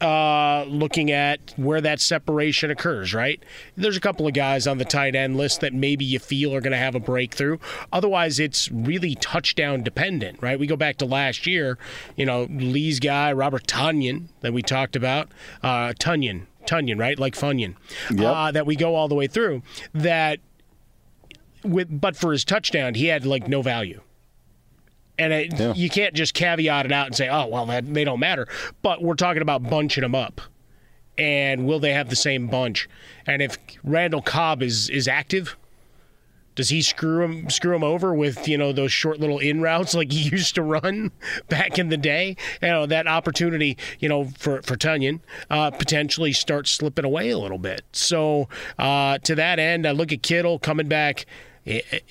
uh, looking at where that separation occurs, right? There's a couple of guys on the tight end list that maybe you feel are going to have a breakthrough. Otherwise, it's really touchdown dependent, right? We go back to last year, you know, Lee's guy, Robert Tonyan, that we talked about, uh, Tunyon, Tunyon, right? Like Funyon, yep. uh, that we go all the way through. That with, but for his touchdown, he had like no value and it, yeah. you can't just caveat it out and say, "Oh, well, that, they don't matter." But we're talking about bunching them up, and will they have the same bunch? And if Randall Cobb is is active, does he screw him screw him over with you know those short little in routes like he used to run back in the day? You know that opportunity, you know, for for Tunyon uh, potentially starts slipping away a little bit. So uh, to that end, I look at Kittle coming back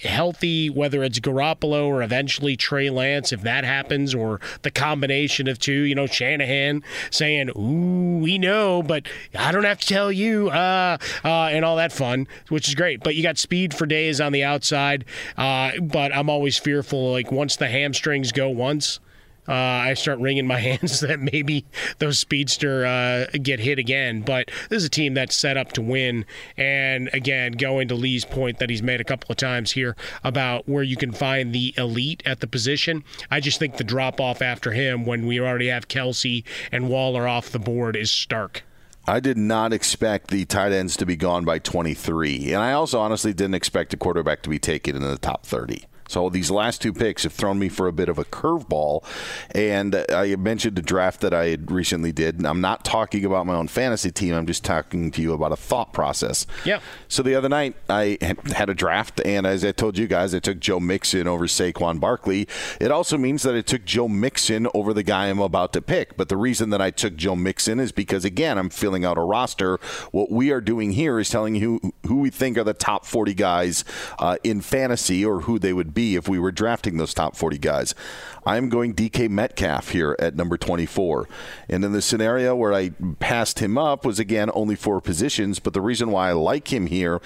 healthy, whether it's Garoppolo or eventually Trey Lance, if that happens, or the combination of two, you know, Shanahan saying, Ooh, we know, but I don't have to tell you, uh, uh, and all that fun, which is great. But you got speed for days on the outside, uh, but I'm always fearful, like, once the hamstrings go once, uh, I start wringing my hands that maybe those speedster uh, get hit again. But this is a team that's set up to win. And again, going to Lee's point that he's made a couple of times here about where you can find the elite at the position. I just think the drop off after him when we already have Kelce and Waller off the board is stark. I did not expect the tight ends to be gone by 23. And I also honestly didn't expect a quarterback to be taken in the top 30. So these last two picks have thrown me for a bit of a curveball. And I mentioned a draft that I had recently did. And I'm not talking about my own fantasy team. I'm just talking to you about a thought process. Yeah. So the other night I had a draft, and as I told you guys, I took Joe Mixon over Saquon Barkley. It also means that I took Joe Mixon over the guy I'm about to pick. But the reason that I took Joe Mixon is because again I'm filling out a roster. What we are doing here is telling you who, we think are the top 40 guys uh, in fantasy or who they would be be if we were drafting those top 40 guys. I'm going DK Metcalf here at number 24. And in the scenario where I passed him up was again only four positions, but the reason why I like him here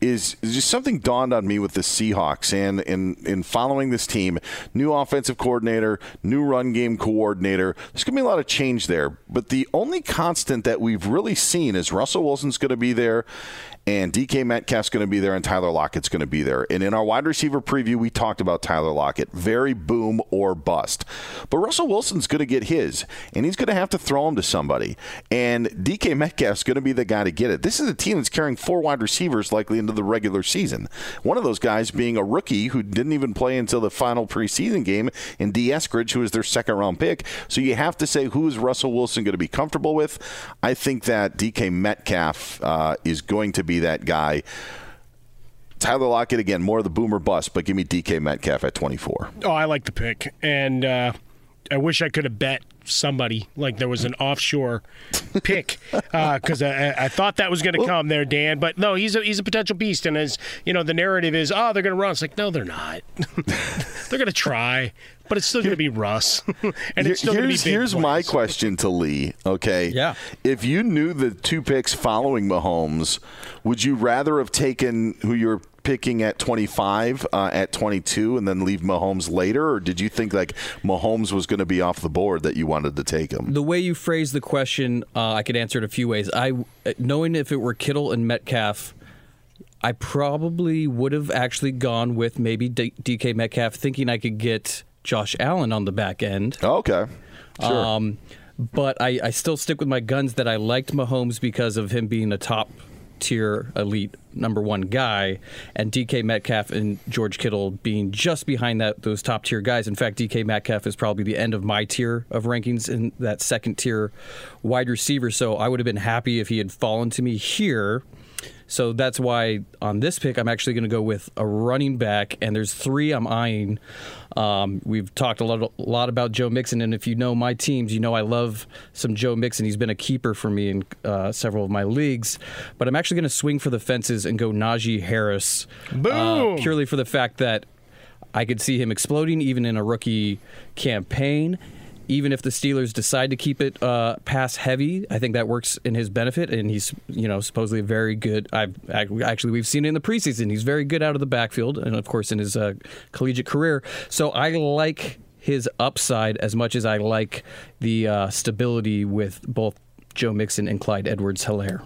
is, just something dawned on me with the Seahawks and in in following this team, new offensive coordinator, new run game coordinator. There's going to be a lot of change there, but the only constant that we've really seen is Russell Wilson's going to be there and DK Metcalf's going to be there, and Tyler Lockett's going to be there. And in our wide receiver preview, we talked about Tyler Lockett. Very boom or bust. But Russell Wilson's going to get his, and he's going to have to throw him to somebody. And DK Metcalf's going to be the guy to get it. This is a team that's carrying four wide receivers likely into the regular season. One of those guys being a rookie who didn't even play until the final preseason game in D. Eskridge, who is their second round pick. So you have to say, who is Russell Wilson going to be comfortable with? I think that DK Metcalf uh, is going to be be that guy. Tyler Lockett again, more of the boomer bust, but give me DK Metcalf at 24. Oh, I like the pick, and uh, I wish I could have bet somebody like there was an offshore pick because uh, I, I, thought that was going to come there, Dan. But no, he's a he's a potential beast, and as you know, the narrative is, oh, they're going to run. It's like, no, they're not. they're going to try, but it's still going to be Russ, and it's still going to be. here's plays. my question to Lee. Okay, yeah. If you knew the two picks following Mahomes, would you rather have taken who you're picking at 25 uh, at 22 and then leave Mahomes later, or did you think like Mahomes was going to be off the board that you wanted to take him? The way you phrased the question, uh, I could answer it a few ways. I knowing if it were Kittle and Metcalf. I probably would have actually gone with maybe D- DK Metcalf, thinking I could get Josh Allen on the back end. Okay, sure. Um, but I, I still stick with my guns that I liked Mahomes because of him being a top tier elite number one guy, and DK Metcalf and George Kittle being just behind that those top tier guys. In fact, DK Metcalf is probably the end of my tier of rankings in that second tier wide receiver. So I would have been happy if he had fallen to me here. So that's why on this pick, I'm actually going to go with a running back, and there's three I'm eyeing. Um, we've talked a lot, a lot about Joe Mixon, and if you know my teams, you know I love some Joe Mixon. He's been a keeper for me in uh, several of my leagues, but I'm actually going to swing for the fences and go Najee Harris, uh, purely for the fact that I could see him exploding even in a rookie campaign even if the Steelers decide to keep it uh, pass heavy, I think that works in his benefit. And he's, you know, supposedly very good. I've actually we've seen it in the preseason. He's very good out of the backfield, and of course in his uh, collegiate career. So I like his upside as much as I like the uh, stability with both Joe Mixon and Clyde Edwards-Hilaire.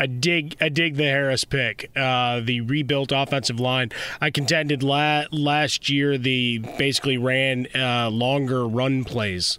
I dig I dig the Harris pick. Uh, the rebuilt offensive line. I contended la- last year the basically ran uh, longer run plays.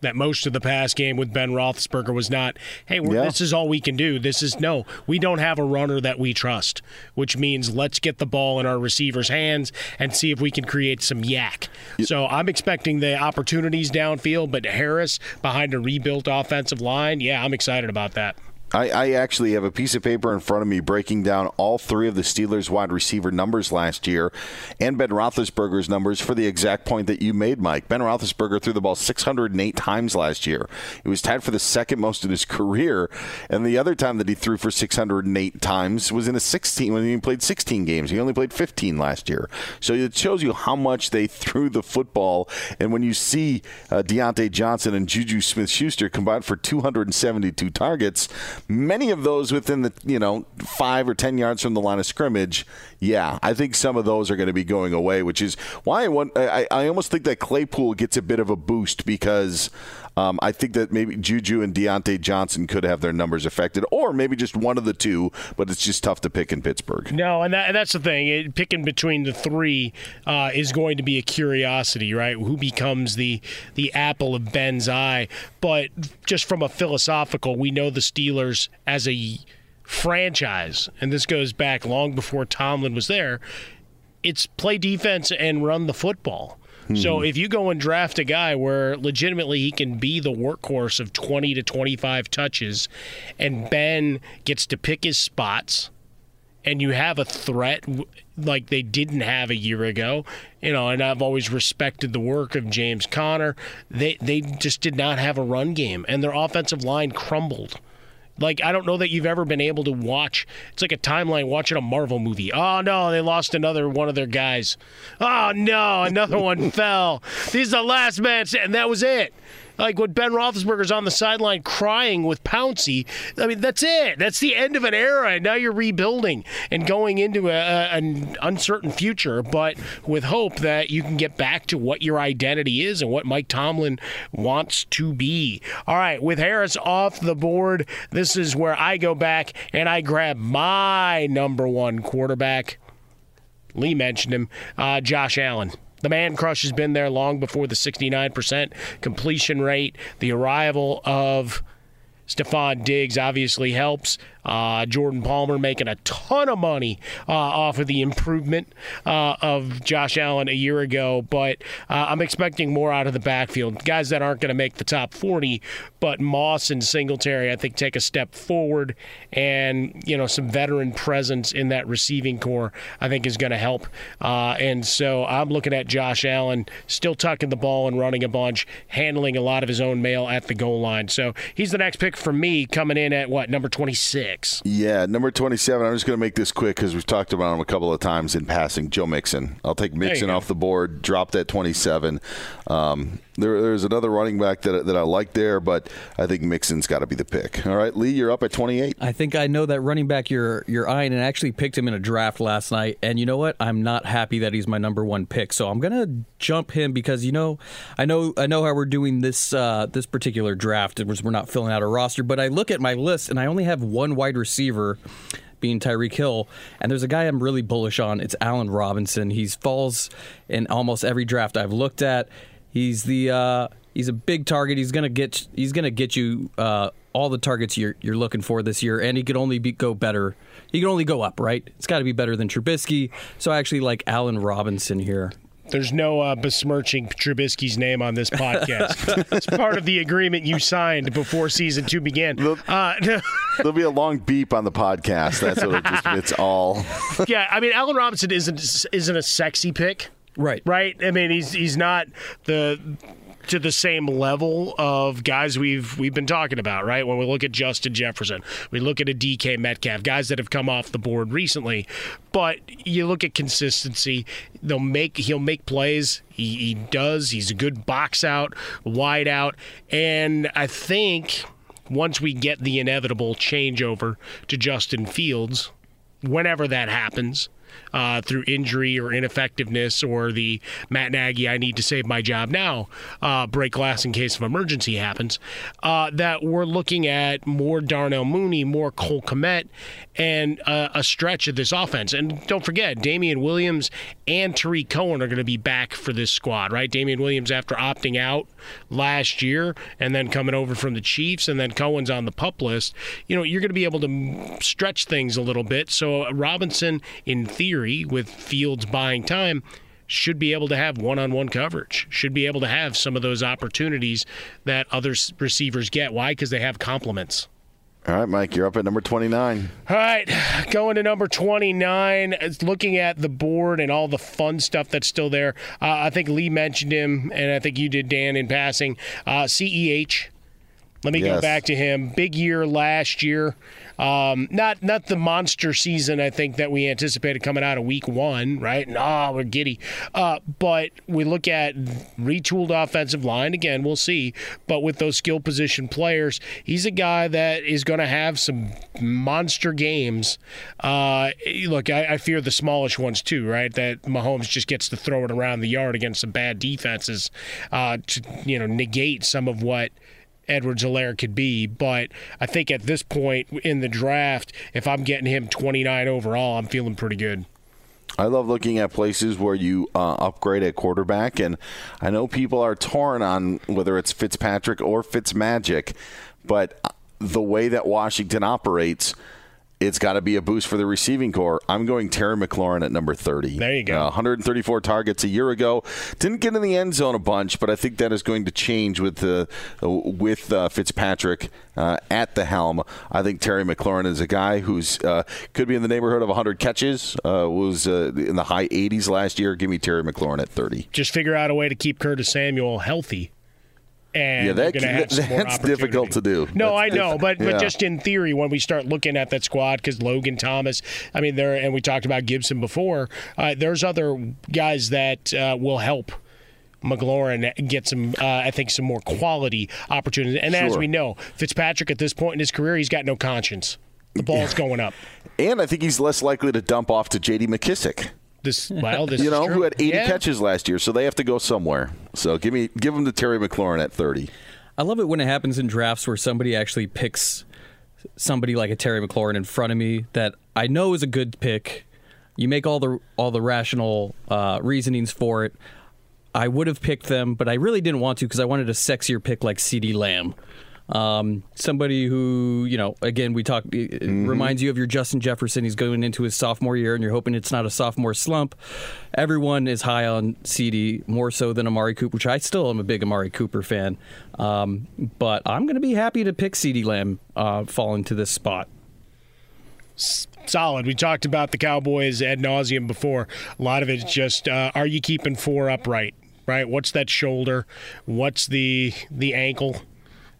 That most of the pass game with Ben Roethlisberger was not. Hey, yeah. this is all we can do. This is no. We don't have a runner that we trust, which means let's get the ball in our receivers' hands and see if we can create some YAC. So I'm expecting the opportunities downfield, but Harris behind a rebuilt offensive line. Yeah, I'm excited about that. I, I, actually have a piece of paper in front of me breaking down all three of the Steelers' wide receiver numbers last year and Ben Roethlisberger's numbers for the exact point that you made, Mike. Ben Roethlisberger threw the ball 608 times last year. It was tied for the second most in his career, and the other time that he threw for 608 times was in a 16 when he played 16 games. He only played 15 last year. So it shows you how much they threw the football. And when you see uh, Diontae Johnson and Juju Smith-Schuster combined for 272 targets Many of those within the you know five or ten yards from the line of scrimmage. Yeah, I think some of those are going to be going away, which is why I want. I, I almost think that Claypool gets a bit of a boost because um, I think that maybe Juju and Diontae Johnson could have their numbers affected, or maybe just one of the two. But it's just tough to pick in Pittsburgh. No, and, that, and that's the thing. It, picking between the three uh, is going to be a curiosity, right? Who becomes the the apple of Ben's eye? But just from a philosophical, we know the Steelers as a franchise, and this goes back long before Tomlin was there. It's play defense and run the football. So hmm. if you go and draft a guy where legitimately he can be the workhorse of 20 to 25 touches and Ben gets to pick his spots and you have a threat like they didn't have a year ago, you know, and I've always respected the work of James Conner. They they just did not have a run game and their offensive line crumbled. Like I don't know that you've ever been able to watch. It's like a timeline watching a Marvel movie. Oh no, they lost another one of their guys. Oh no, another one fell. These are the last man, and that was it. Like when Ben Roethlisberger's on the sideline crying with Pouncey. I mean, that's it. That's the end of an era, and now you're rebuilding and going into a, a, an uncertain future, but with hope that you can get back to what your identity is and what Mike Tomlin wants to be. All right, with Harris off the board, this is where I go back and I grab my number one quarterback. Lee mentioned him, uh, Josh Allen. The man crush has been there long before the 69% completion rate, the arrival of Stefon Diggs obviously helps. Uh, Jordan Palmer making a ton of money uh, off of the improvement uh, of Josh Allen a year ago, but uh, I'm expecting more out of the backfield. Guys that aren't going to make the top 40, but Moss and Singletary, I think, take a step forward, and you know some veteran presence in that receiving corps, I think, is going to help. Uh, and so I'm looking at Josh Allen still tucking the ball and running a bunch, handling a lot of his own mail at the goal line. So he's the next pick for me, coming in at what number 26 picks. Yeah, number 27. I'm just going to make this quick because we've talked about him a couple of times in passing. Joe Mixon. I'll take Mixon off the board, drop that 27. Um, there, there's another running back that, that I like there, but I think Mixon's got to be the pick. All right, Lee, you're up at 28. I think I know that running back you're you're eyeing, and I actually picked him in a draft last night. And you know what? I'm not happy that he's my number one pick, so I'm gonna jump him because you know I know I know how we're doing this uh, this particular draft. We're not filling out a roster, but I look at my list and I only have one wide receiver being Tyreek Hill. And there's a guy I'm really bullish on. It's Allen Robinson. He falls in almost every draft I've looked at. He's the uh, He's a big target. He's gonna get he's gonna get you uh, all the targets you're you're looking for this year, and he could only be, go better. He could only go up, right? It's got to be better than Trubisky. So I actually like Allen Robinson here. There's no uh, besmirching Trubisky's name on this podcast. it's part of the agreement you signed before season two began. Uh, There'll be a long beep on the podcast. That's what it just, it's all. yeah, I mean, Allen Robinson isn't isn't a sexy pick. Right. Right. I mean, he's he's not the to the same level of guys we've we've been talking about, right? When we look at Justin Jefferson, we look at a DK Metcalf, guys that have come off the board recently. But you look at consistency; they'll make he'll make plays. He, he does. He's a good box out, wide out, and I think once we get the inevitable changeover to Justin Fields, whenever that happens uh, through injury or ineffectiveness or the Matt Nagy, I need to save my job now, uh, break glass in case of emergency happens, uh, that we're looking at more Darnell Mooney, more Cole Kmet, and uh, a stretch of this offense. And don't forget, Damien Williams and Tarik Cohen are going to be back for this squad, right? Damien Williams after opting out last year and then coming over from the Chiefs, and then Cohen's on the pup list. You know, you're going to be able to stretch things a little bit. So Robinson, in theory, with Fields buying time, should be able to have one-on-one coverage. Should be able to have some of those opportunities that other receivers get. Why? Because they have complements. All right, Mike, you're up at number 29. All right, going to number 29, looking at the board and all the fun stuff that's still there. Uh, I think Lee mentioned him, and I think you did, Dan, in passing. Uh, CEH. Let me yes. go back to him. Big year last year. Um, not not the monster season I think that we anticipated coming out of week one, right? Nah, we're giddy. Uh, but we look at retooled offensive line again. We'll see. But with those skill position players, he's a guy that is going to have some monster games. Uh, look, I, I fear the smallish ones too, right? That Mahomes just gets to throw it around the yard against some bad defenses uh, to you know negate some of what Edwards-Hilaire could be. But I think at this point in the draft, if I'm getting him 29 overall, I'm feeling pretty good. I love looking at places where you uh, upgrade at quarterback, and I know people are torn on whether it's Fitzpatrick or Fitzmagic, but the way that Washington operates – it's got to be a boost for the receiving corps. I'm going Terry McLaurin at number 30. There you go. Uh, 134 targets a year ago. Didn't get in the end zone a bunch, but I think that is going to change with the uh, with uh, Fitzpatrick uh, at the helm. I think Terry McLaurin is a guy who's uh, could be in the neighborhood of 100 catches. Uh, was in the high 80s last year. Give me Terry McLaurin at 30. Just figure out a way to keep Curtis Samuel healthy and yeah, that, that's difficult to do. No, that's I know, but yeah. but just in theory, when we start looking at that squad, because Logan Thomas, I mean, there, and we talked about Gibson before. Uh, there's other guys that uh, will help. McLaurin get some, uh, I think, some more quality opportunities. And sure. as we know, Fitzpatrick at this point in his career, he's got no conscience. The ball's going up. And I think he's less likely to dump off to J.D. McKissic. This well, this you know true. who had 80 yeah. catches last year, so they have to go somewhere. So give me give them to Terry McLaurin at 30. I love it when it happens in drafts where somebody actually picks somebody like a Terry McLaurin in front of me that I know is a good pick. You make all the all the rational uh, reasonings for it. I would have picked them, but I really didn't want to because I wanted a sexier pick like CeeDee Lamb. Um, somebody who, you know, again, we talk, mm-hmm. reminds you of your Justin Jefferson. He's going into his sophomore year, and you're hoping it's not a sophomore slump. Everyone is high on CeeDee more so than Amari Cooper, which I still am a big Amari Cooper fan. Um, but I'm going to be happy to pick CeeDee Lamb uh, fall into this spot solid. We talked about the Cowboys ad nauseum before. A lot of it's just uh, are you keeping four upright? Right? What's that shoulder? What's the the ankle?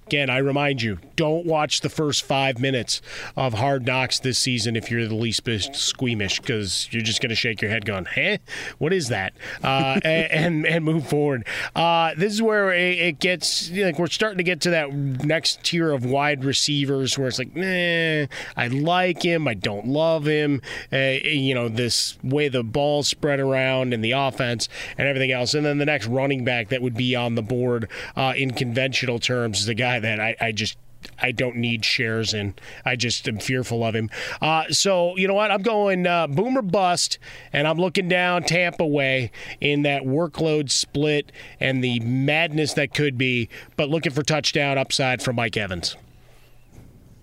Again, I remind you, don't watch the first five minutes of Hard Knocks this season if you're the least bit squeamish, because you're just going to shake your head, going, "Huh, what is that?" Uh, and, and move forward. Uh, this is where it gets like we're starting to get to that next tier of wide receivers where it's like, "Nah, I like him, I don't love him." Uh, you know, this way the ball spread around and the offense and everything else, and then the next running back that would be on the board uh, in conventional terms is the guy that I, I just I don't need shares in. I just am fearful of him. Uh, so you know what? I'm going uh, boomer bust, and I'm looking down Tampa way in that workload split and the madness that could be, but looking for touchdown upside from Mike Evans.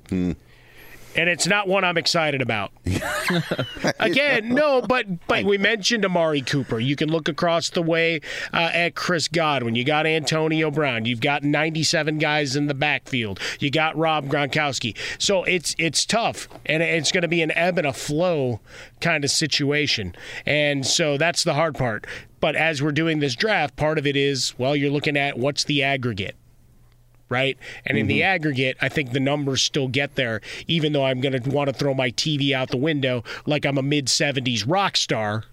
Hmm and it's not one I'm excited about. Again, no, but but we mentioned Amari Cooper. You can look across the way uh, at Chris Godwin. You got Antonio Brown. You've got 97 guys in the backfield. You got Rob Gronkowski. So it's it's tough, and it's going to be an ebb and a flow kind of situation. And so that's the hard part. But as we're doing this draft, part of it is well, you're looking at what's the aggregate right? And in mm-hmm. the aggregate, I think the numbers still get there, even though I'm going to want to throw my TV out the window like I'm a mid 70s rock star.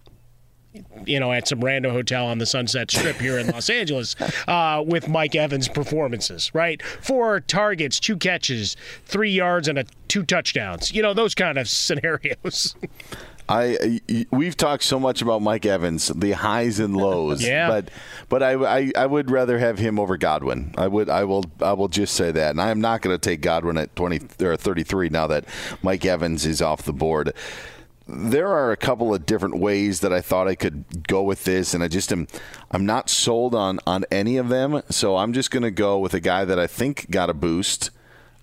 You know, at some random hotel on the Sunset Strip here in Los Angeles, uh, with Mike Evans' performances, right? Four targets, two catches, three yards, and a two touchdowns. You know, those kind of scenarios. I we've talked so much about Mike Evans, the highs and lows. yeah. But but I, I, I would rather have him over Godwin. I would I will I will just say that, and I am not going to take Godwin at twenty or thirty three now that Mike Evans is off the board. There are a couple of different ways that I thought I could go with this, and I just am I'm not sold on on any of them. So I'm just going to go with a guy that I think got a boost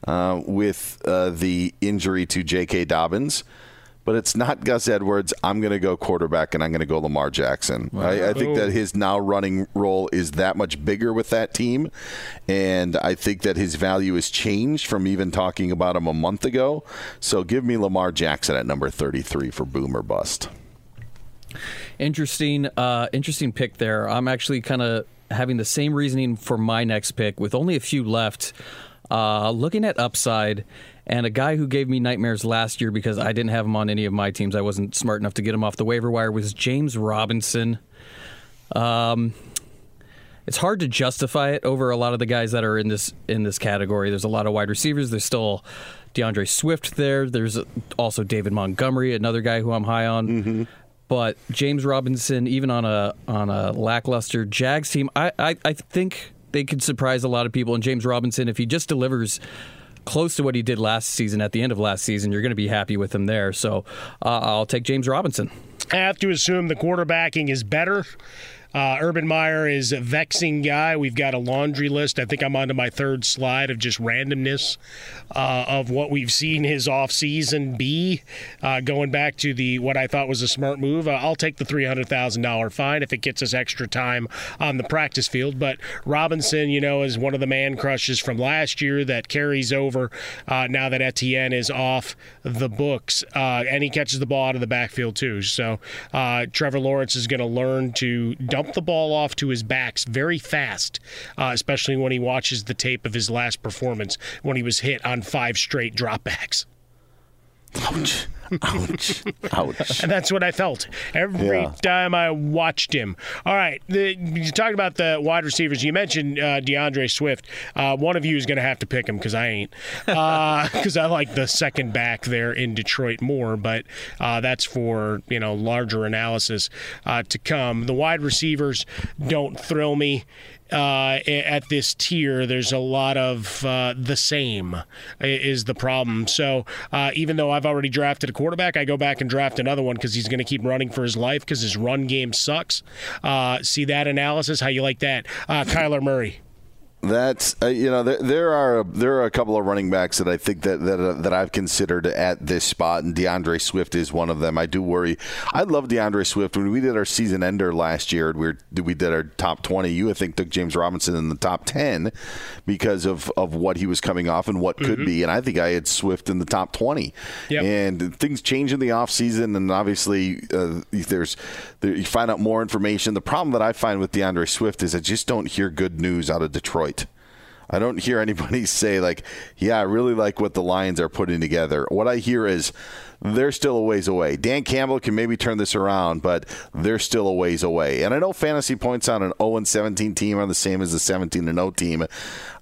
uh, with uh, the injury to J.K. Dobbins but it's not Gus Edwards. I'm going to go quarterback, and I'm going to go Lamar Jackson. Wow. I, I, think that his now running role is that much bigger with that team, and I think that his value has changed from even talking about him a month ago. So give me Lamar Jackson at number 33 for Boomer Bust. Interesting, uh, interesting pick there. I'm actually kind of having the same reasoning for my next pick with only a few left. Uh, looking at upside and a guy who gave me nightmares last year because I didn't have him on any of my teams. I wasn't smart enough to get him off the waiver wire. Was James Robinson? Um, it's hard to justify it over a lot of the guys that are in this in this category. There's a lot of wide receivers. There's still D'Andre Swift there. There's also David Montgomery, another guy who I'm high on. Mm-hmm. But James Robinson, even on a on a lackluster Jags team, I, I, I think they could surprise a lot of people. And James Robinson, if he just delivers close to what he did last season at the end of last season, you're going to be happy with him there. So uh, I'll take James Robinson. I have to assume the quarterbacking is better. Uh, Urban Meyer is a vexing guy. We've got a laundry list. I think I'm onto my third slide of just randomness uh, of what we've seen his offseason be. Uh, going back to the what I thought was a smart move, uh, I'll take the $300,000 fine if it gets us extra time on the practice field. But Robinson, you know, is one of the man crushes from last year that carries over uh, now that Etienne is off the books. Uh, and he catches the ball out of the backfield, too. So Trevor Lawrence is going to learn to the ball off to his backs very fast, uh, especially when he watches the tape of his last performance when he was hit on five straight dropbacks. Ouch. Ouch. Ouch. And that's what I felt every yeah. time I watched him. All right. The, you talked about the wide receivers. You mentioned uh, D'Andre Swift. Uh, one of you is going to have to pick him because I ain't. Because uh, I like the second back there in Detroit more, but uh, that's for, you know, larger analysis uh, to come. The wide receivers don't thrill me uh, at this tier, there's a lot of uh, the same is the problem. So uh, even though I've already drafted a quarterback, I go back and draft another one because he's going to keep running for his life because his run game sucks. Uh, see that analysis? How you like that? Uh, Kyler Murray. That's uh, you know there, there are there are a couple of running backs that I think that that, uh, that I've considered at this spot, and D'Andre Swift is one of them. I do worry. I love D'Andre Swift. When we did our season ender last year, we were, we did our top twenty. You I think took James Robinson in the top ten because of of what he was coming off and what could mm-hmm. be, and I think I had Swift in the top twenty. Yep. And things change in the off season, and obviously uh, there's there, you find out more information. The problem that I find with D'Andre Swift is I just don't hear good news out of Detroit. I don't hear anybody say like, "Yeah, I really like what the Lions are putting together." What I hear is they're still a ways away. Dan Campbell can maybe turn this around, but they're still a ways away. And I know fantasy points on an 0 17 team are the same as the 17 0 team.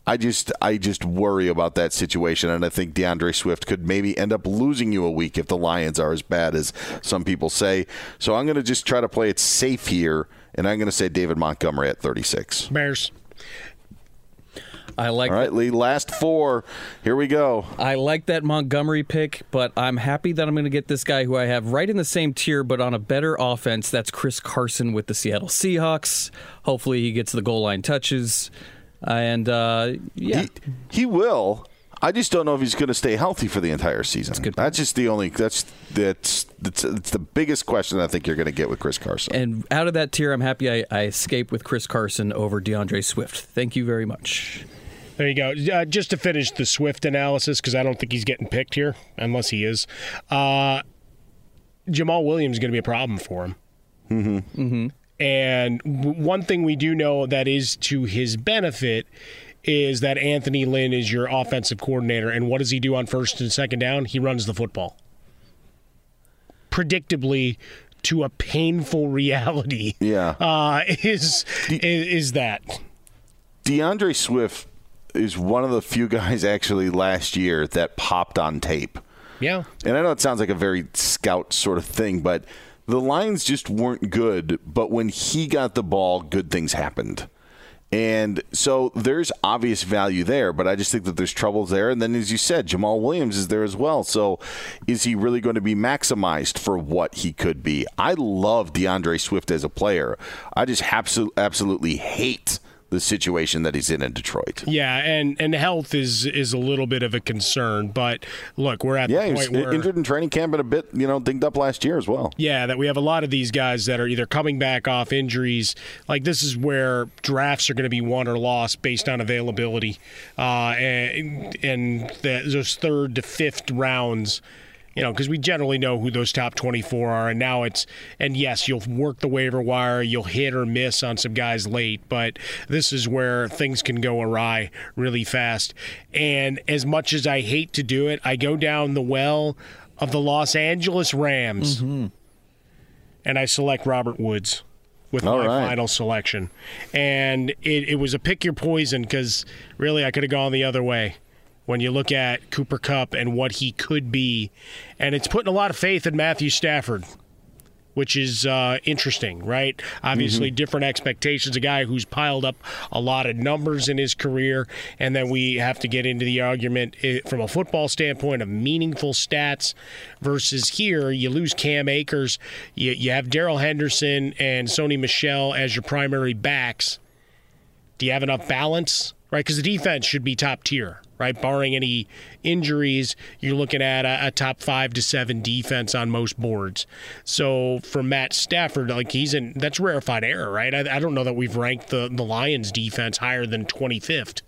I just I just worry about that situation, and I think D'Andre Swift could maybe end up losing you a week if the Lions are as bad as some people say. So I'm going to just try to play it safe here, and I'm going to say David Montgomery at 36. Bears. I like. All right, Lee. Last four. Here we go. I like that Montgomery pick, but I'm happy that I'm going to get this guy who I have right in the same tier, but on a better offense. That's Chris Carson with the Seattle Seahawks. Hopefully, he gets the goal line touches, and uh, yeah, he, he will. I just don't know if he's going to stay healthy for the entire season. That's, that's just the only that's that's that's, that's the biggest question I think you're going to get with Chris Carson. And out of that tier, I'm happy I, I escaped with Chris Carson over D'Andre Swift. Thank you very much. There you go. Uh, just to finish the Swift analysis, because I don't think he's getting picked here, unless he is. Uh, Jamaal Williams is going to be a problem for him. Mm-hmm. Mm-hmm. And w- one thing we do know that is to his benefit is that Anthony Lynn is your offensive coordinator. And what does he do on first and second down? He runs the football. Predictably, to a painful reality. Yeah. Uh, is, is is that D'Andre Swift is one of the few guys actually last year that popped on tape. Yeah. And I know it sounds like a very scout sort of thing, but the Lions just weren't good. But when he got the ball, good things happened. And so there's obvious value there, but I just think that there's troubles there. And then, as you said, Jamaal Williams is there as well. So is he really going to be maximized for what he could be? I love D'Andre Swift as a player. I just absolutely hate the situation that he's in in Detroit. Yeah, and and health is is a little bit of a concern, but look, we're at yeah, the he point where injured in training camp and a bit, you know, dinged up last year as well. Yeah, that we have a lot of these guys that are either coming back off injuries. Like this is where drafts are going to be won or lost based on availability, uh, and and the, those third to fifth rounds you know, because we generally know who those top 24 are. And now it's, and yes, you'll work the waiver wire, you'll hit or miss on some guys late, but this is where things can go awry really fast. And as much as I hate to do it, I go down the well of the Los Angeles Rams mm-hmm. and I select Robert Woods with All my right. final selection. And it, it was a pick your poison because really I could have gone the other way when you look at Cooper Kupp and what he could be. And it's putting a lot of faith in Matthew Stafford, which is uh, interesting, right? Obviously, Mm-hmm. different expectations. A guy who's piled up a lot of numbers in his career. And then we have to get into the argument eh, from a football standpoint of meaningful stats versus here, you lose Cam Akers, you, you have Darrell Henderson and Sony Michel as your primary backs. Do you have enough balance? Right, because the defense should be top tier, right? Barring any injuries, you're looking at a, a, top five to seven defense on most boards. So for Matt Stafford, like he's in that's rarefied air, right? I, I don't know that we've ranked the the Lions defense higher than 25th.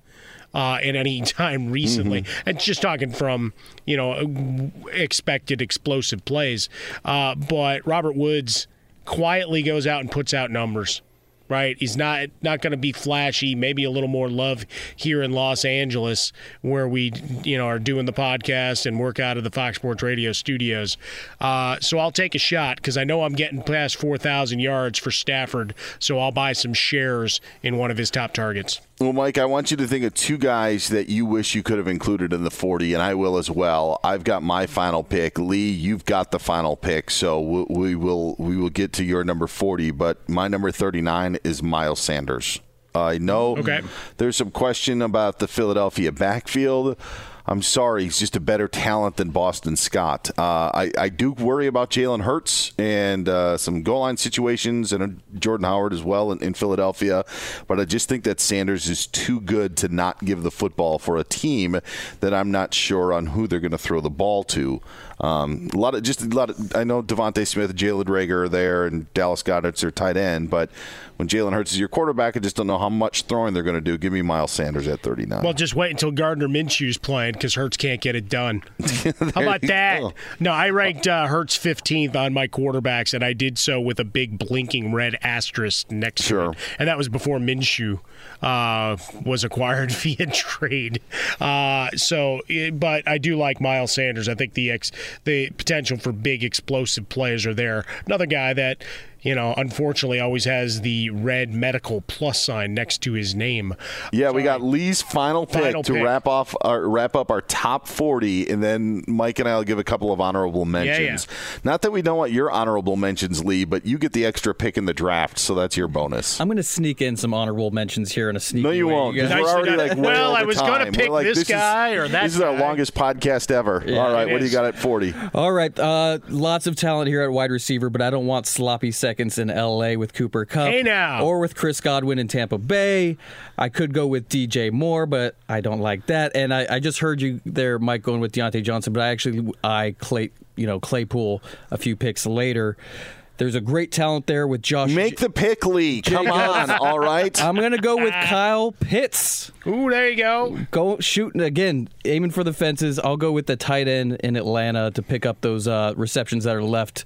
Uh, at any time recently, Mm-hmm. and just talking from you know expected explosive plays, uh, but Robert Woods quietly goes out and puts out numbers right? He's not not going to be flashy. Maybe a little more love here in Los Angeles, where we you know are doing the podcast and work out of the Fox Sports Radio studios. Uh, so I'll take a shot because I know I'm getting past four thousand yards for Stafford. So I'll buy some shares in one of his top targets. Well, Mike, I want you to think of two guys that you wish you could have included in the 40, and I will as well. I've got my final pick. Lee, you've got the final pick, so we, we will we will get to your number 40, but my number 39 is Miles Sanders. I know Okay. there's some question about the Philadelphia backfield. I'm sorry, he's just a better talent than Boston Scott. Uh, I, I do worry about Jalen Hurts and uh, some goal line situations and uh, Jordan Howard as well in, in Philadelphia. But I just think that Sanders is too good to not give the football for a team that I'm not sure on who they're going to throw the ball to. Um, a lot of just a lot of I know DeVonta Smith, Jalen Reagor are there, and Dallas Goedert's their tight end. But when Jalen Hurts is your quarterback, I just don't know how much throwing they're going to do. Give me Miles Sanders at 39. Well, just wait until Gardner Minshew's playing because Hurts can't get it done. How about that? go. No, I ranked uh, Hurts 15th on my quarterbacks, and I did so with a big blinking red asterisk next Sure. to it. And that was before Minshew uh, was acquired via trade. Uh, so, eh, but I do like Miles Sanders. I think the ex, the potential for big explosive plays are there. Another guy that you know, unfortunately, always has the red medical plus sign next to his name. Yeah, we got Lee's final pick Final to pick. wrap off our, wrap up our top 40 and then Mike and I'll give a couple of honorable mentions. Not that we don't want your honorable mentions, Lee, but you get the extra pick in the draft, so that's your bonus. I'm going to sneak in some honorable mentions here in a sneak. No, you way. won't. 'cause guys- we're already like way Well, I over was gonna pick like, this is- guy or that This is our longest podcast ever. Yeah, All right, it what do you got at 40? All right, uh, lots of talent here at wide receiver, but I don't want sloppy seconds in LA with Cooper Kupp Hey, now. or with Chris Godwin in Tampa Bay. I could go with DJ Moore, but I don't like that. And I, I just heard you there, Mike, going with Diontae Johnson, but I actually I Clay, you know, Claypool a few picks later. There's a great talent there with Josh. Make the pick, Lee. Come on, all right? I'm gonna go with Kyle Pitts. Ooh, there you go. Go shooting again, aiming for the fences. I'll go with the tight end in Atlanta to pick up those uh, receptions that are left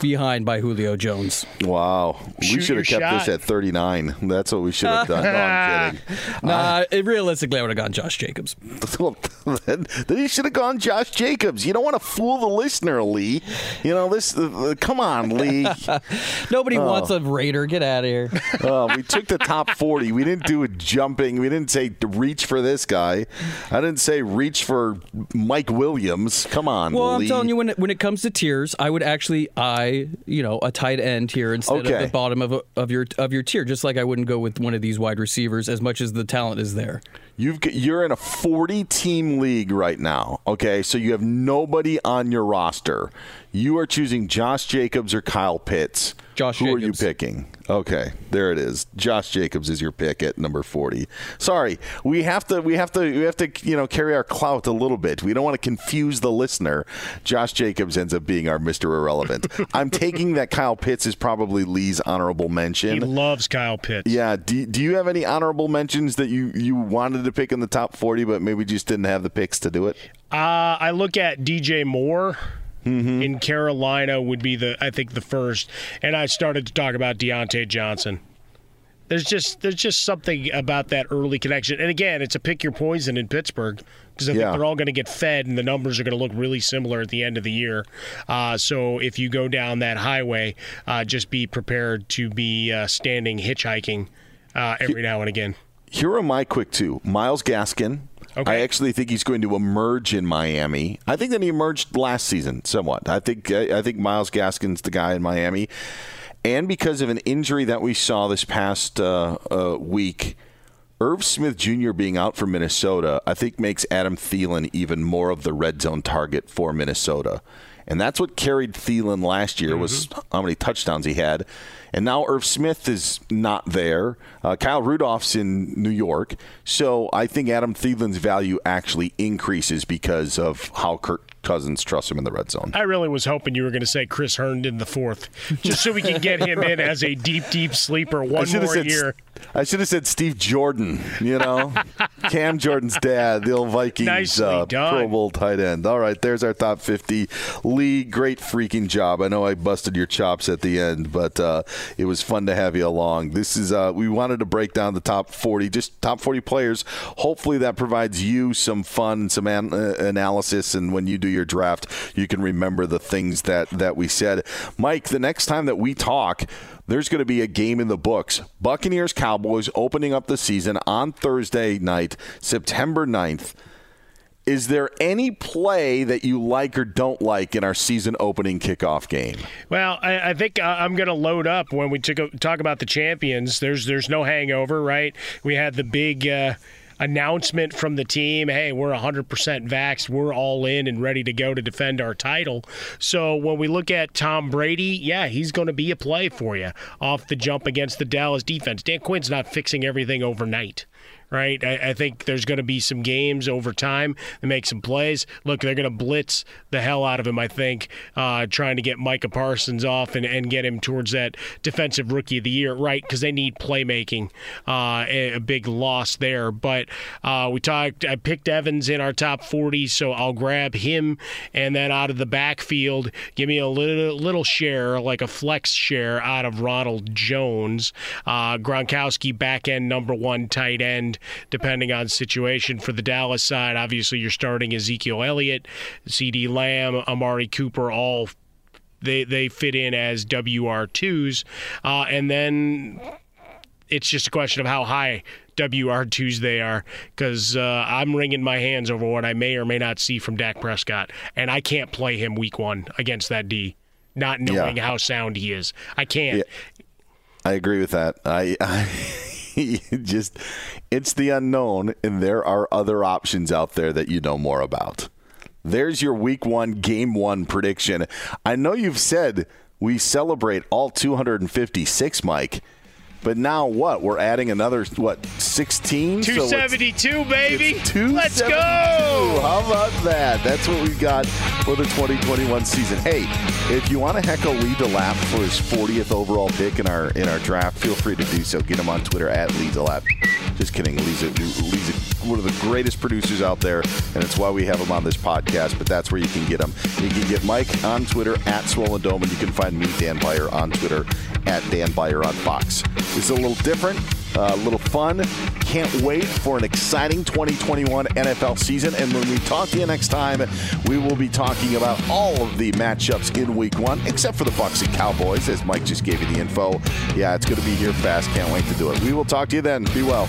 behind by Julio Jones. Wow. Shoot we should have kept shot. this at 39. That's what we should have done. No, I'm kidding. Nah, it, realistically, I would have gone Josh Jacobs. Well, then, then he should have gone Josh Jacobs. You don't want to fool the listener, Lee. You know this. Uh, come on, Lee. Nobody Oh. wants a Raider. Get out of here. Uh, we took the top 40. We didn't do a jumping. We didn't say reach for this guy. I didn't say reach for Mike Williams. Come on, Well, Lee. I'm telling you, when it, when it comes to tiers, I would actually eye you know a tight end here instead Okay. of the bottom of a, of your of your tier. Just like I wouldn't go with one of these wide receivers as much as the talent is there. You've you're in a 40 team league right now. Okay, so you have nobody on your roster. You are choosing Josh Jacobs or Kyle Pitts. Josh Who Jacobs. are you picking? Okay, there it is. Josh Jacobs is your pick at number 40. Sorry, we have to we have to we have to you know carry our clout a little bit. We don't want to confuse the listener. Josh Jacobs ends up being our Mr. Irrelevant. I'm taking that Kyle Pitts is probably Lee's honorable mention. He loves Kyle Pitts. Yeah. Do, do you have any honorable mentions that you, you wanted to pick in the top 40, but maybe just didn't have the picks to do it? Uh, I look at DJ Moore. Mm-hmm. In Carolina would be the I think the first, and I started to talk about Diontae Johnson. There's just there's just something about that early connection, and again, it's a pick your poison in Pittsburgh because I Yeah. think they're all going to get fed, and the numbers are going to look really similar at the end of the year. Uh, so if you go down that highway, uh, just be prepared to be uh, standing hitchhiking uh, every now and again. Here are my quick two Myles Gaskin. I actually think he's going to emerge in Miami. I think that he emerged last season somewhat. I think I, I think Myles Gaskin's the guy in Miami, and because of an injury that we saw this past uh, uh, week, Irv Smith Jr. being out for Minnesota, I think makes Adam Thielen even more of the red zone target for Minnesota. And that's what carried Thielen last year was how many touchdowns he had. And now Irv Smith is not there. Uh, Kyle Rudolph's in New York. So I think Adam Thielen's value actually increases because of how Kirk Cousins trusts him in the red zone. I really was hoping you were going to say Chris Herndon the fourth, just so we can get him in as a deep, deep sleeper one more year. I should have said Steve Jordan. You know, Cam Jordan's dad, the old Vikings uh. Pro Bowl tight end. All right, there's our top fifty. Lee, great freaking job. I know I busted your chops at the end, but uh, it was fun to have you along. This is uh, we wanted to break down the top forty, just top forty players. Hopefully, that provides you some fun and some an- uh, analysis, and when you do your draft, you can remember the things that that we said. Mike, the next time that we talk there's going to be a game in the books. Buccaneers Cowboys opening up the season on Thursday night, September 9th. Is there any play that you like or don't like in our season opening kickoff game? Well, I, I think uh, I'm going to load up when we took a, talk about the champions. There's there's no hangover, right? We had the big. Uh, announcement from the team hey we're 100% vaxxed we're all in and ready to go to defend our title. So when we look at tom brady yeah he's going to be a play for you off the jump against the dallas defense. Dan quinn's not fixing everything overnight right? I, I think there's going to be some games over time that make some plays. Look, they're going to blitz the hell out of him, I think, uh, trying to get Micah Parsons off and, and get him towards that defensive rookie of the year, right? Because they need playmaking. Uh, a, a big loss there. But uh, we talked, I picked Evans in our top 40, so I'll grab him. And then out of the backfield, give me a little, little share, like a flex share out of Ronald Jones. Uh, Gronkowski, back end number one tight end depending on situation. For the Dallas side, obviously you're starting Ezekiel Elliott, CeeDee Lamb, Amari Cooper, all they they fit in as WR2s, uh, and then it's just a question of how high WR2s they are because uh, I'm wringing my hands over what I may or may not see from Dak Prescott, and I can't play him week one against that D, not knowing Yeah. how sound he is. I can't. I agree with that. I, I just it's the unknown, and there are other options out there that you know more about. There's your week one, game one prediction. I know you've said we celebrate all 256, Mike, but now what? We're adding another what 16? So it's- 272, baby. it's Let's go. How about that? That's what we've got for the 2021 season. Hey, if you want to heckle Lee DeLapp for his 40th overall pick in our in our draft, feel free to do so. Get him on Twitter at Lee DeLapp. Just kidding. Lee's, a, Lee's a, one of the greatest producers out there, and it's why we have him on this podcast. But that's where you can get him. You can get Mike on Twitter at Swollen Dome, and you can find me, Dan Beyer, on Twitter at Dan Beyer on Fox. It's a little different, uh, a little fun. Can't wait for an exciting 2021 NFL season. And when we talk to you next time, we will be talking about all of the matchups in Week One, except for the Bucs and Cowboys, as Mike just gave you the info. Yeah, it's going to be here fast. Can't wait to do it. We will talk to you then. Be well.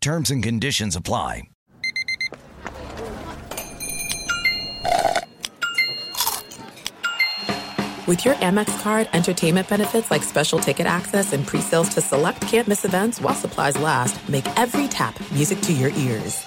Terms and conditions apply. With your Amex card, entertainment benefits like special ticket access and pre-sales to select campus events while supplies last, make every tap music to your ears.